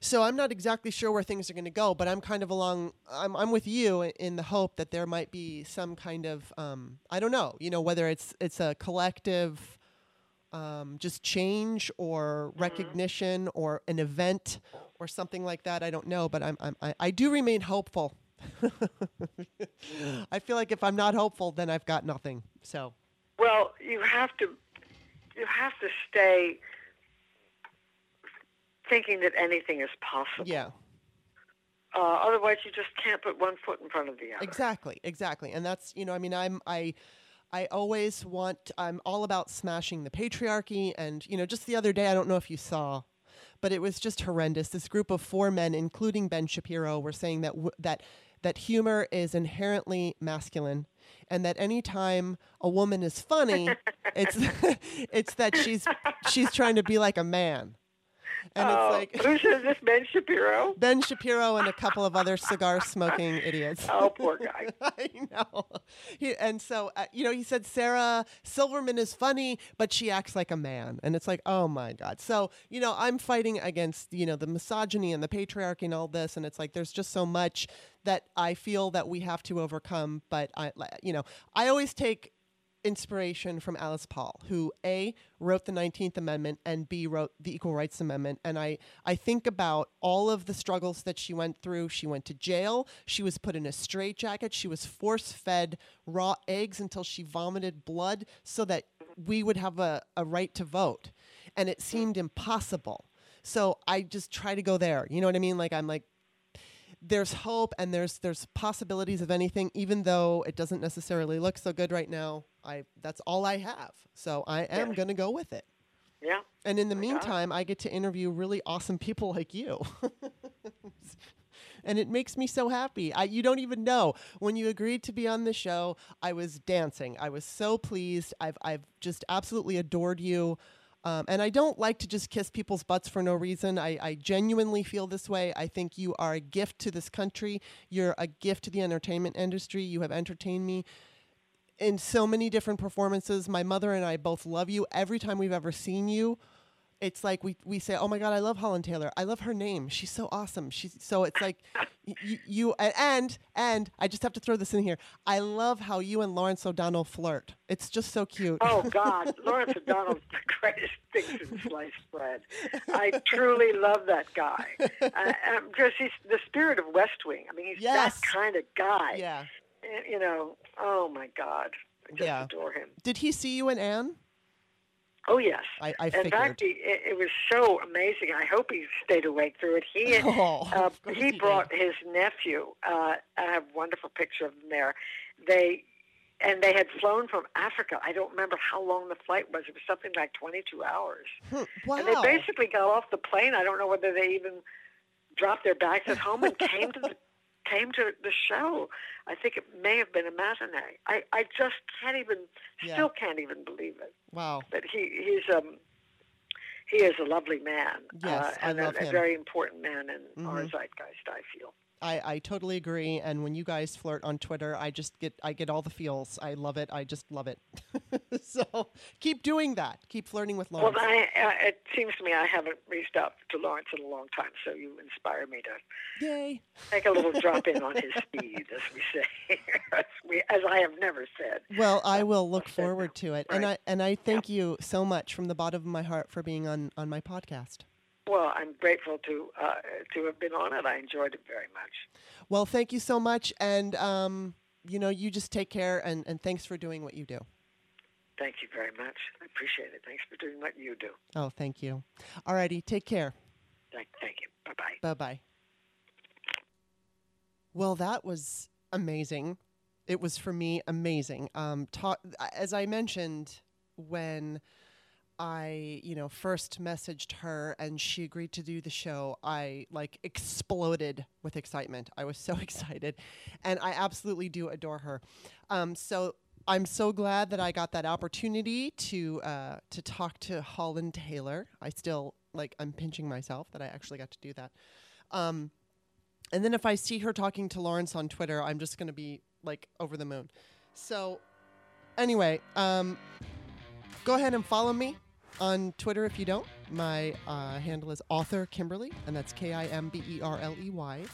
So i'm not exactly sure where things are going to go but i'm kind of along I'm, I'm with you in the hope that there might be some kind of um, i don't know you know whether it's it's a collective um, just change or mm-hmm. recognition or an event or something like that. I don't know, but I'm, I'm I, I do remain hopeful. I feel like if I'm not hopeful, then I've got nothing. So. Well, you have to you have to stay thinking that anything is possible. Yeah. Uh, otherwise, you just can't put one foot in front of the other. Exactly, exactly, and that's you know, I mean, I'm I I always want, I'm all about smashing the patriarchy. And, you know, just the other day, I don't know if you saw, but it was just horrendous. This group of four men, including Ben Shapiro, were saying that, w- that, that humor is inherently masculine and that anytime a woman is funny, it's, it's that she's, she's trying to be like a man. And oh, it's like who says this? Ben Shapiro. Ben Shapiro and a couple of other cigar smoking idiots. Oh, poor guy. I know. He, and so uh, you know, he said Sarah Silverman is funny, but she acts like a man, and it's like, oh my god. So you know, I'm fighting against you know the misogyny and the patriarchy and all this, and it's like there's just so much that I feel that we have to overcome. But I, you know, I always take inspiration from Alice Paul, who A wrote the 19th Amendment and B wrote the Equal Rights Amendment. And I, I think about all of the struggles that she went through. She went to jail, she was put in a straitjacket, she was force fed raw eggs until she vomited blood so that we would have a, a right to vote. And it seemed impossible. So I just try to go there. You know what I mean? Like I'm like, there's hope and there's there's possibilities of anything even though it doesn't necessarily look so good right now i that's all i have. So i am yes. going to go with it. Yeah. And in the meantime i get to interview really awesome people like you. And it makes me so happy. I, you don't even know. When you agreed to be on the show i was dancing. I was so pleased. I've, I've just absolutely adored you um, and I don't like to just kiss people's butts for no reason. I, I, genuinely feel this way. I think you are a gift to this country. You're a gift to the entertainment industry. You have entertained me in so many different performances. My mother and I both love you. Every time we've ever seen you, it's like we, we say, "Oh my God, I love Holland Taylor. I love her name. She's so awesome." She's so it's like you, you and and I just have to throw this in here. I love how you and Lawrence O'Donnell flirt. It's just so cute. Oh God, Lawrence O'Donnell's the greatest thing since sliced bread. I truly love that guy. I, I'm just he's the spirit of West Wing. I mean, he's yes. that kind of guy. Yeah. You know, oh my God, I just yeah. adore him. Did he see you and Ann? Oh yes, I, I in fact, he, it, it, was so amazing. I hope he stayed awake through it. He oh, uh, he, brought his nephew. Uh, I have a wonderful picture of them there. They and they had flown from Africa. I don't remember how long the flight was. It was something like 22 hours. Hmm, wow. And they basically got off the plane. I don't know whether they even dropped their bags at home and came to the came to the show. I think it may have been a matinee. I, I just can't even, yeah. still can't even believe it. Wow. But he, he's um, he is a lovely man. Yes, uh, and I love a, him. a very important man in mm-hmm. our zeitgeist. I feel. I, I totally agree. And when you guys flirt on Twitter, I just get I get all the feels. I love it. I just love it. so keep doing that. Keep flirting with Lawrence. Well, I, uh, it seems to me I haven't reached out to Lawrence in a long time, so you inspire me to Yay. take a little drop in on his speed, as we say, as, we, as I have never said. Well, I will look forward to it, right. and I and I thank yeah. you so much from the bottom of my heart for being on on my podcast. Well, I'm grateful to uh, to have been on it. I enjoyed it very much. Well, thank you so much, and um, you know, you just take care, and, and thanks for doing what you do. Thank you very much. I appreciate it. Thanks for doing what you do. Oh, thank you. All righty, take care. Thank, thank you. Bye bye. Bye bye. Well, that was amazing. It was for me amazing. Um, ta- as I mentioned when I, you know, first messaged her and she agreed to do the show, I like exploded with excitement. I was so excited, and I absolutely do adore her. Um, so I'm so glad that I got that opportunity to uh, to talk to Holland Taylor. I still like I'm pinching myself that I actually got to do that. Um, and then if I see her talking to Lawrence on Twitter, I'm just gonna be like over the moon. So anyway, um, go ahead and follow me on Twitter if you don't. My uh, handle is author Kimberley, and that's K I M B E R L E Y.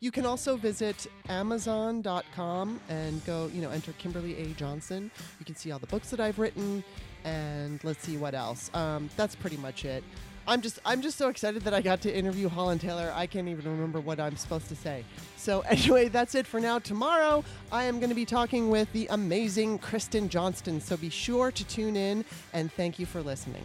You can also visit Amazon.com and go, you know, enter Kimberley A. Johnson. You can see all the books that I've written, and let's see what else. Um, that's pretty much it. I'm just I'm just so excited that I got to interview Holland Taylor. I can't even remember what I'm supposed to say. So anyway, that's it for now. Tomorrow I am going to be talking with the amazing Kristen Johnston. So be sure to tune in and thank you for listening.